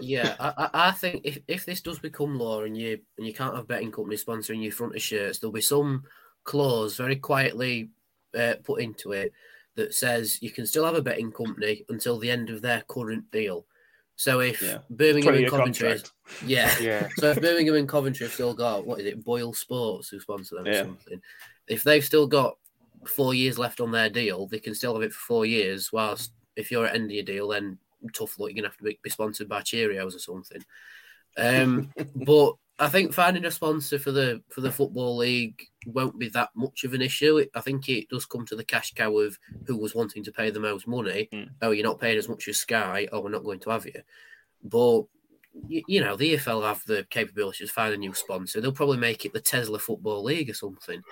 Yeah, I, I- I think if, if this does become law and you and you can't have betting companies sponsoring your front of shirts, there'll be some clause very quietly uh, put into it that says you can still have a betting company until the end of their current deal. So if Yeah. Birmingham and Coventry, contract. yeah, yeah. so if Birmingham and Coventry have still got what is it, Boyle Sports who sponsor them or something, if they've still got four years left on their deal, they can still have it for four years. Whilst if you're at end of your deal, then tough luck, you're gonna have to be, be sponsored by Cheerios or something. Um, but I think finding a sponsor for the for the football league won't be that much of an issue. It, I think it does come to the cash cow of who was wanting to pay the most money. Mm. Oh, you're not paying as much as Sky. Oh, we're not going to have you. But you, you know, the EFL have the capability to find a new sponsor. They'll probably make it the Tesla Football League or something.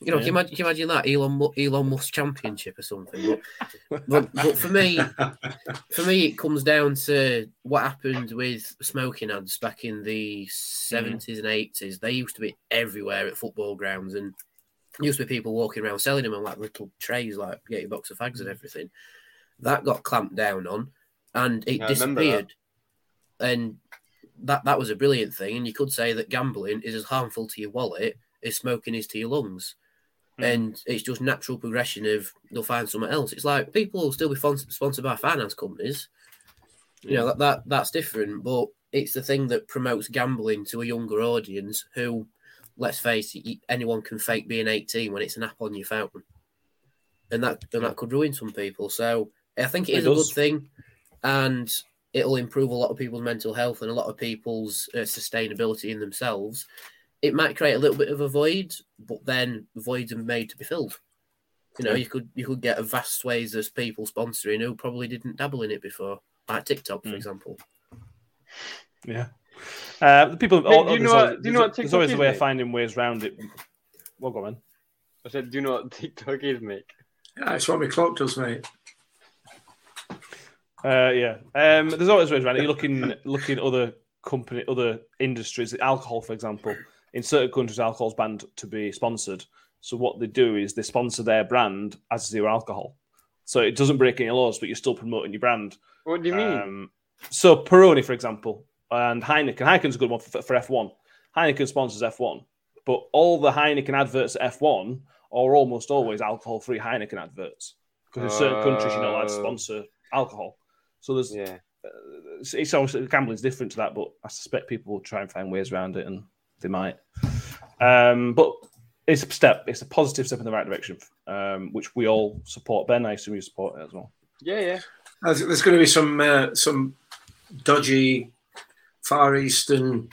You know, can, you imagine, can you imagine that Elon Elon Musk Championship or something? But, but, but for me, for me, it comes down to what happened with smoking ads back in the seventies and eighties. They used to be everywhere at football grounds, and used to be people walking around selling them on like little trays, like get your box of fags and everything. That got clamped down on, and it I remember that. disappeared. And that that was a brilliant thing. And you could say that gambling is as harmful to your wallet as smoking is to your lungs. Mm. And it's just natural progression of they'll find something else. It's like people will still be sponsored by finance companies. You know that, that that's different, but it's the thing that promotes gambling to a younger audience. Who, let's face it, anyone can fake being eighteen when it's an app on your phone, and that and that could ruin some people. So I think it It is a good thing, and it'll improve a lot of people's mental health and a lot of people's uh, sustainability in themselves. It might create a little bit of a void, but then voids are made to be filled. You know, you could you could get a vast swathes of people sponsoring who probably didn't dabble in it before, like TikTok, for Mm. example. Yeah. Uh, the people. Mate, oh, do you there's know what- do you know what there's TikTok always a is, way of finding ways around it. Well, go on. I said, do you know what TikTok is, mate? Yeah, it's what my clock does, mate. Uh, yeah. Um, there's always ways around it. You're looking looking at other company, other industries. Alcohol, for example, in certain countries, alcohol's banned to be sponsored. So what they do is they sponsor their brand as zero alcohol. So it doesn't break any laws, but you're still promoting your brand. What do you mean? Um, so Peroni, for example, and Heineken. Heineken's a good one for, for F1. Heineken sponsors F1, but all the Heineken adverts at F1 are almost always alcohol-free Heineken adverts because in certain countries you're not allowed to Oh. sponsor alcohol. So there's yeah. it's, it's obviously gambling's different to that, but I suspect people will try and find ways around it, and they might. Um, but it's a step. It's a positive step in the right direction, um, which we all support. Ben, I assume you support it as well. Yeah, yeah. There's, there's going to be some uh, some dodgy Far Eastern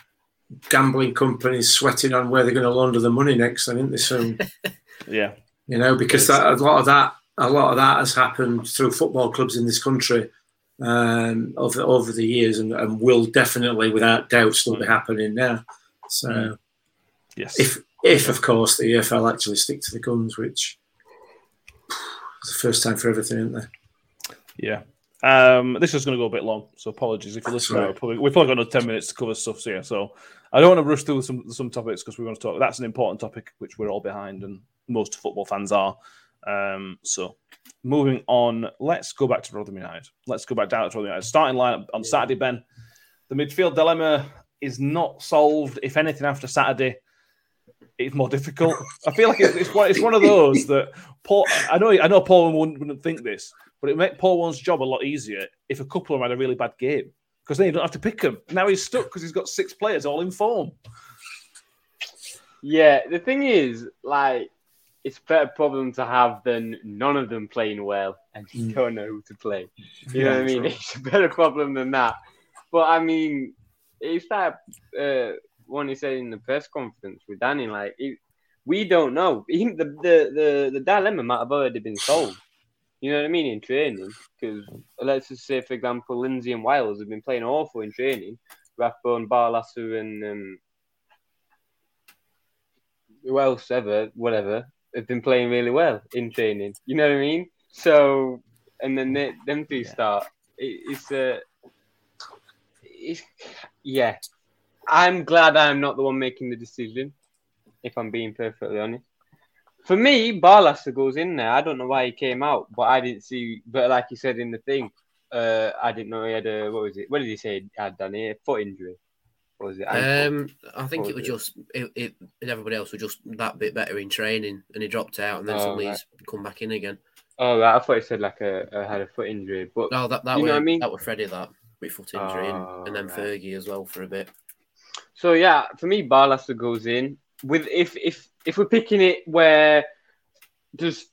gambling companies sweating on where they're going to launder the money next. I think there's some, Yeah, you know, because that, a lot of that a lot of that has happened through football clubs in this country um, over over the years, and, and will definitely, without doubt, still be happening now. So, Mm. yes. if if of course the EFL actually stick to the guns, which is the first time for everything, isn't there? Yeah. Um, this is going to go a bit long, so apologies if you listen. Now, probably, we've probably got another ten minutes to cover stuff here, so I don't want to rush through some some topics because we want to talk. That's an important topic which we're all behind, and most football fans are. Um, so moving on, let's go back to Rotherham United. Let's go back down to Rotherham United. Starting lineup on Saturday, Ben. The midfield dilemma is not solved. If anything, after Saturday, it's more difficult. I feel like it's, it's one. It's one of those that Paul. I know. I know Paul wouldn't, wouldn't think this, but it make Paul Warne's job a lot easier if a couple of them had a really bad game because then you don't have to pick them. Now he's stuck because he's got six players all in form. Yeah, the thing is, like, it's a better problem to have than none of them playing well and you Mm. don't know who to play. You know what I mean? true. It's a better problem than that. But I mean, it's that uh, one he said in the press conference with Danny. Like, it, we don't know. Even the, the the the dilemma might have already been solved. You know what I mean in training? Because let's just say, for example, Lindsay and Wiles have been playing awful in training. Rathbone, Barlaser, and um, who else ever, whatever, have been playing really well in training. You know what I mean? So, and then they, them two start. It, it's a, it's yeah. I'm glad I'm not the one making the decision. If I'm being perfectly honest, for me, Barlaser goes in there. I don't know why he came out, but I didn't see. But like you said in the thing, uh, I didn't know he had a what was it? What did he say? He had done here foot injury. What was it? Um, I think What it was was just it, it, and everybody else was just that bit better in training, and he dropped out, and then Oh, suddenly right. he's come back in again. Oh, right. I thought he said like a, a had a foot injury, but No, that that You was know what I mean? that was Freddie that with foot injury, Oh, and, and then right. Fergie as well for a bit. So yeah, for me, Barlaser goes in with if if if we're picking it where just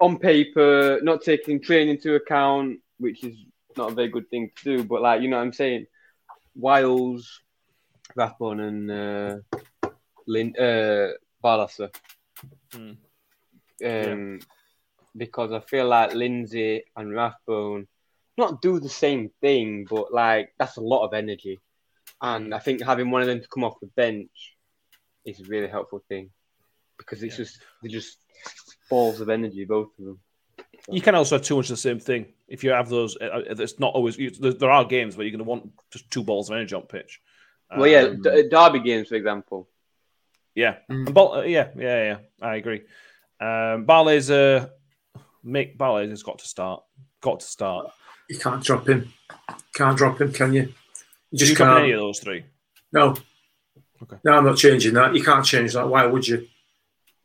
on paper, not taking training into account, which is not a very good thing to do, but like you know what I'm saying, Wiles, Rathbone, and uh, Lin uh, Barlaser. Hmm. Um, because I feel like Lindsay and Rathbone not do the same thing, but like that's a lot of energy. And I think having one of them to come off the bench is a really helpful thing because it's just they're just balls of energy, both of them. You can also have too much of the same thing. If you have those, uh, it's not always. There are games where you're going to want just two balls of energy on pitch. Well, yeah, Um, D- Derby games, for example. yeah, Mm. And uh, yeah, yeah, yeah. I agree. Um, Barley's uh, Mick Barley has got to start. Got to start. You can't drop him. Can't drop him, can you? You Just just you can't. any of those three? No. Okay. No, I'm not changing that. You can't change that. Why would you?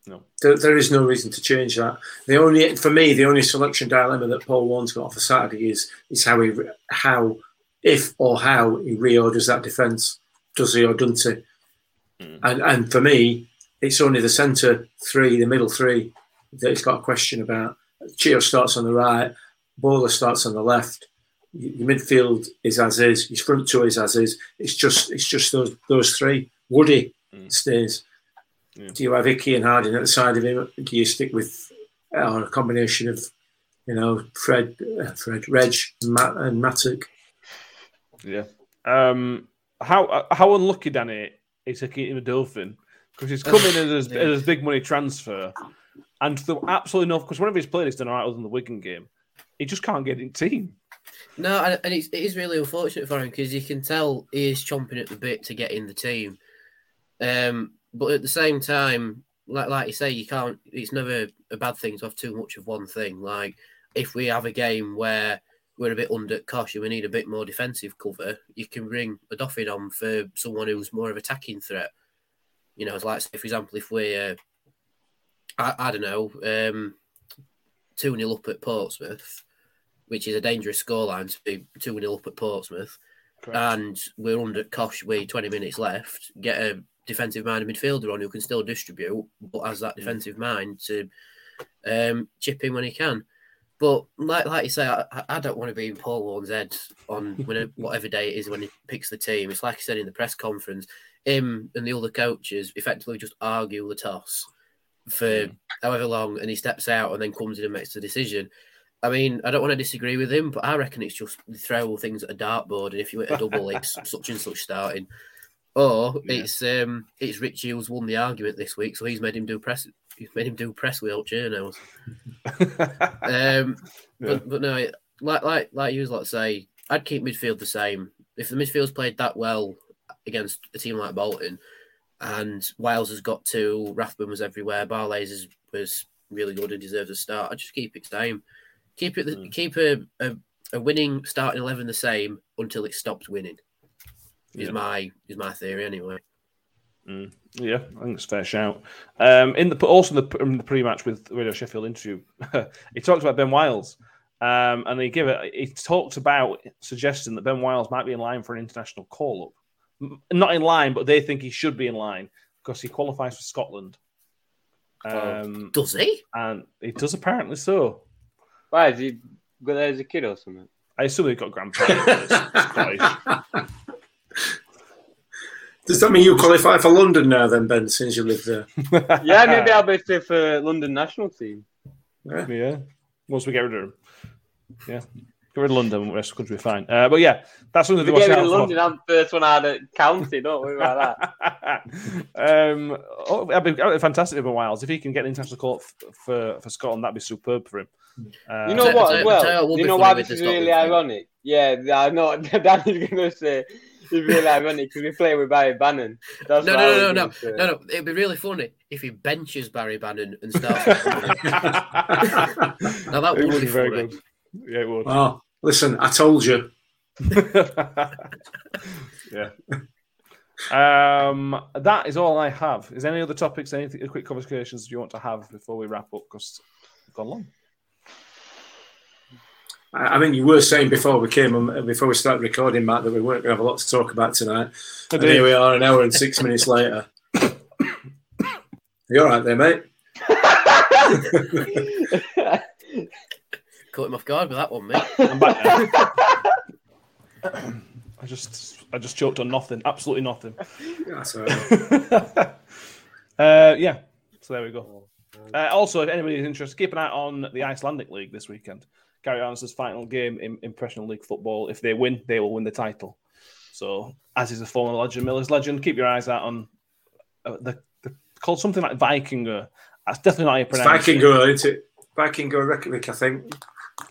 No. There, there is no reason to change that. The only, for me, the only selection dilemma that Paul Warne's got for Saturday is is how he, how, if or how he reorders that defence. Does he or doesn't he? Mm. And and for me, it's only the centre three, the middle three, that he's got a question about. Chio starts on the right, Bowler starts on the left. Your midfield is as is. Your front two is as is. It's just it's just those those three. Woody Mm. stays. Yeah. Do you have Icky and Harding at the side of him? Do you stick with uh, a combination of, you know, Fred, uh, Fred, Reg, and, Matt, and Matic? Yeah. Um, how uh, how unlucky Danny is to keep him Odoffin because he's coming in as as big money transfer, and the absolutely no because one of his players has done all right other than the Wigan game, he just can't get in team. No, and, and it's, it is really unfortunate for him because you can tell he is chomping at the bit to get in the team. Um, but at the same time, like like you say, you can't. It's never a bad thing to have too much of one thing. Like if we have a game where we're a bit under cosh and we need a bit more defensive cover, you can bring Odoffin on for someone who's more of an attacking threat. You know, it's like say, for example, if we, uh, I, I don't know, um, two 0 up at Portsmouth which is a dangerous scoreline to be 2 0 up at Portsmouth. Correct. And we're under Kosh with 20 minutes left. Get a defensive minded midfielder on who can still distribute, but has that defensive mind to um, chip in when he can. But like like you say, I, I don't want to be in Paul Warne's head on when, whatever day it is when he picks the team. It's like I said in the press conference, him and the other coaches effectively just argue the toss for however long, and he steps out and then comes in and makes the decision. I mean, I don't want to disagree with him, but I reckon it's just throw things at a dartboard, and if you hit a double, it's such and such starting. Or Yeah. it's um it's Richie who's won the argument this week, so he's made him do press. He's made him do press wheel journals. Um, Yeah. but, but no, like like like you was like say, I'd keep midfield the same. If the midfield's played that well against a team like Bolton, and Wiles has got two, Rathbone was everywhere, Barley's is, was really good and deserves a start. I'd just keep it the same. Keep it the, Mm. keep a, a a winning starting eleven the same until it stops winning. Is Yeah. my is my theory anyway. Yeah, I think it's a fair shout. Um, in the also in the, in the pre-match with Radio Sheffield interview, he talked about Ben Wiles, um, and he give it. He talked about suggesting that Ben Wiles might be in line for an international call-up. Not in line, but they think he should be in line because he qualifies for Scotland. Um, Does he? and he does apparently so. Why is he got there as a kid or something? I assume they've got grandparents. Scottish. Does that mean you qualify for London now, then, Ben, since you live there? Yeah, maybe I'll be fit for London national team. Yeah. Yeah. Once we get rid of him. Yeah. Get rid of London, the rest of the country will be fine. Uh, but yeah, that's something If to we watch get out in for. London, I'm the first one out of county. Don't worry about that. um, oh, that'd be, that'd be fantastic for Wiles. If he can get an international court f- for, for Scotland, that'd be superb for him. Uh, You know what? As well, you what would you be know why this is really ironic? Yeah, I know. Danny's gonna say it's really ironic because we play with Barry Bannan. That's No, what no, no, no. No, no, it'd be really funny if he benches Barry Bannan and starts. now that it would would be be very funny. good. Yeah, it would. oh, listen, I told you. yeah. Um, that is all I have. Is there any other topics, any quick conversations you want to have before we wrap up? Because we've gone long. I I mean, you were saying before we came, on, before we started recording, Matt, that we weren't going to have a lot to talk about tonight. And here we are, an hour and six minutes later. You all right there, mate? Caught him off guard with that one, mate. I'm back now. I just, I just choked on nothing. Absolutely nothing. That's all right. uh, yeah. So there we go. Uh, also, if anybody is interested, keep an eye on the Icelandic League this weekend. Kari Arnason's final game in Impressional League football. If they win, they will win the title. So, as is a former legend, Miller's legend, keep your eyes out on uh, the, the called something like Vikinger. That's definitely not how you It's pronounce it. Vikingo, isn't it? Vikingo Reykjavik, I think.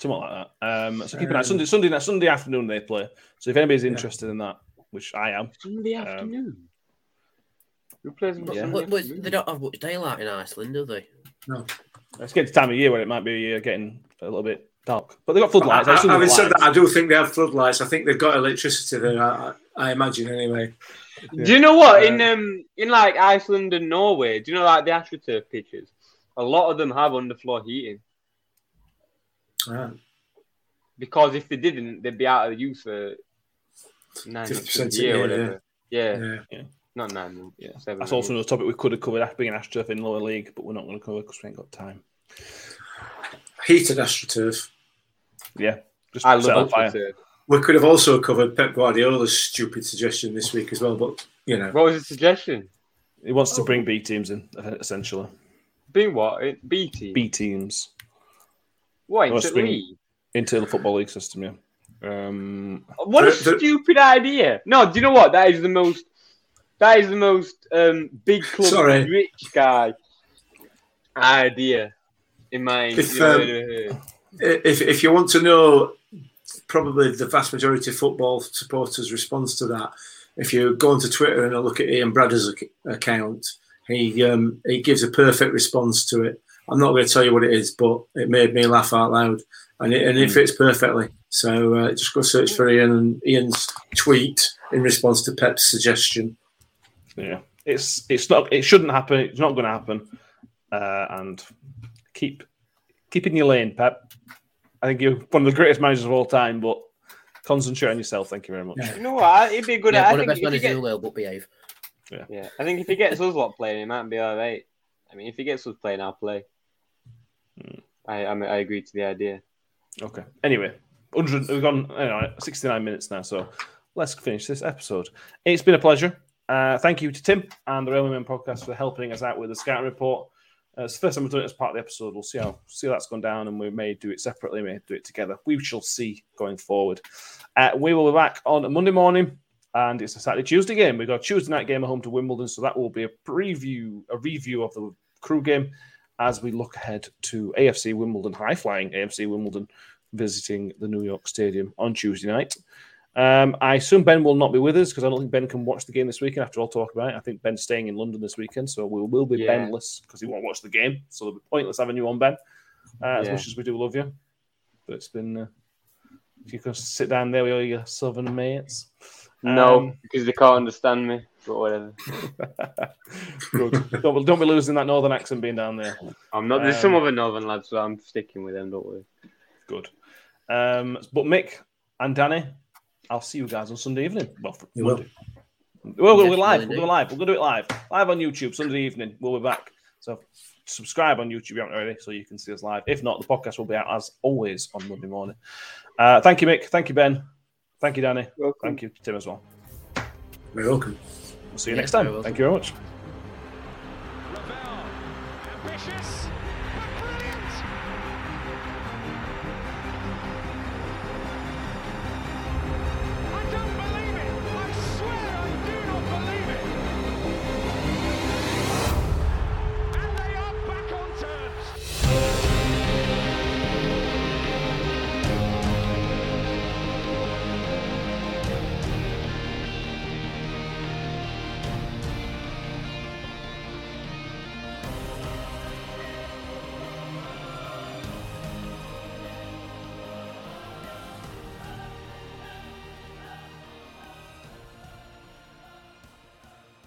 Something like that. Um, so keep an eye. Sunday, Sunday, Sunday afternoon they play. So if anybody's interested in that, which I am, Sunday Um, afternoon. Who plays Yeah. but- but they don't have much daylight in Iceland, do they? let's get to the time of year where it might be uh, getting a little bit dark. But they've got floodlights. I- I assume having said got that, I do think they have floodlights. I think they've got electricity there. I, I I imagine anyway. Do you know what Uh, in um in like Iceland and Norway? Do you know like the AstroTurf pitches? A lot of them have underfloor heating Ah, because if they didn't, they'd be out of use for nine months 50% of year, or year, whatever. Yeah. yeah. not nine months. Yeah. seven. That's also another topic we could have covered, being AstroTurf in lower league, but we're not going to cover because we ain't got time. Heated AstroTurf. Yeah, just I love on fire. We could have also covered Pep Guardiola's stupid suggestion this week as well, but you know, What was the suggestion? He wants to bring B teams in, essentially. Being what? B teams. B teams What? Must Into bring- league? into the football league system. Yeah. Um, What a The- the- stupid idea! No, do you know what? That is the most. That is the most um, big club Sorry. rich guy idea in my. If, you know, um, if if you want to know, probably the vast majority of football supporters' response to that, if you go onto Twitter and look at Ian Bradder's account, he um, he gives a perfect response to it. I'm not going to tell you what it is, but it made me laugh out loud, and it, and it fits perfectly. So uh, just go search for Ian and Ian's tweet in response to Pep's suggestion. yeah, it's it's not. It shouldn't happen. It's not going to happen. Uh, and keep keep in your lane, Pep. I think you're one of the greatest managers of all time, but concentrate on yourself. Thank you very much. Yeah. you know what? It'd be good. yeah, I one of think the best if managers get- in the world, but behave. Yeah, I think if he gets us lot playing, he might be all right. I mean, if he gets us playing, I'll play. Hmm. I I, mean, I agree to the idea. Okay. Anyway, 100, we've gone you know, 69 minutes now, so let's finish this episode. It's been a pleasure. Uh, thank you to Tim and the Railway Men podcast for helping us out with the scouting report. Uh, it's the first time we've done it as part of the episode. We'll see how see how that's gone down, and we may do it separately, we may do it together. We shall see going forward. Uh, we will be back on Monday morning, and it's a Saturday Tuesday game. We've got a Tuesday night game at home to Wimbledon, so that will be a preview, a review of the Crewe game as we look ahead to AFC Wimbledon, high flying AFC Wimbledon, visiting the New York Stadium on Tuesday night. Um, I assume Ben will not be with us because I don't think Ben can watch the game this weekend after all talk about it. I think Ben's staying in London this weekend, so we will be Yeah. Benless because he won't watch the game. So it'll be pointless having you on, Ben, uh, as Yeah. much as we do love you. But it's been, uh, if you can sit down there with all your southern mates. No, Um, because they can't understand me. But whatever. Good. don't, don't be losing that northern accent being down there. I'm not. There's some Um, other northern lads, so I'm sticking with them. Don't worry. Good. Um, but Mick and Danny, I'll see you guys on Sunday evening. Well, for You will. Monday. Well, we'll Yes, be live. will We'll do it indeed. live. We'll do it live. Live on YouTube Sunday evening. We'll be back. So subscribe on YouTube if you haven't already, so you can see us live. If not, the podcast will be out as always on Monday morning. Uh, thank you, Mick. Thank you, Ben. Thank you, Danny. Welcome. Thank you, Tim, as well. You're welcome. We'll see you Yeah, next time. Thank you very much.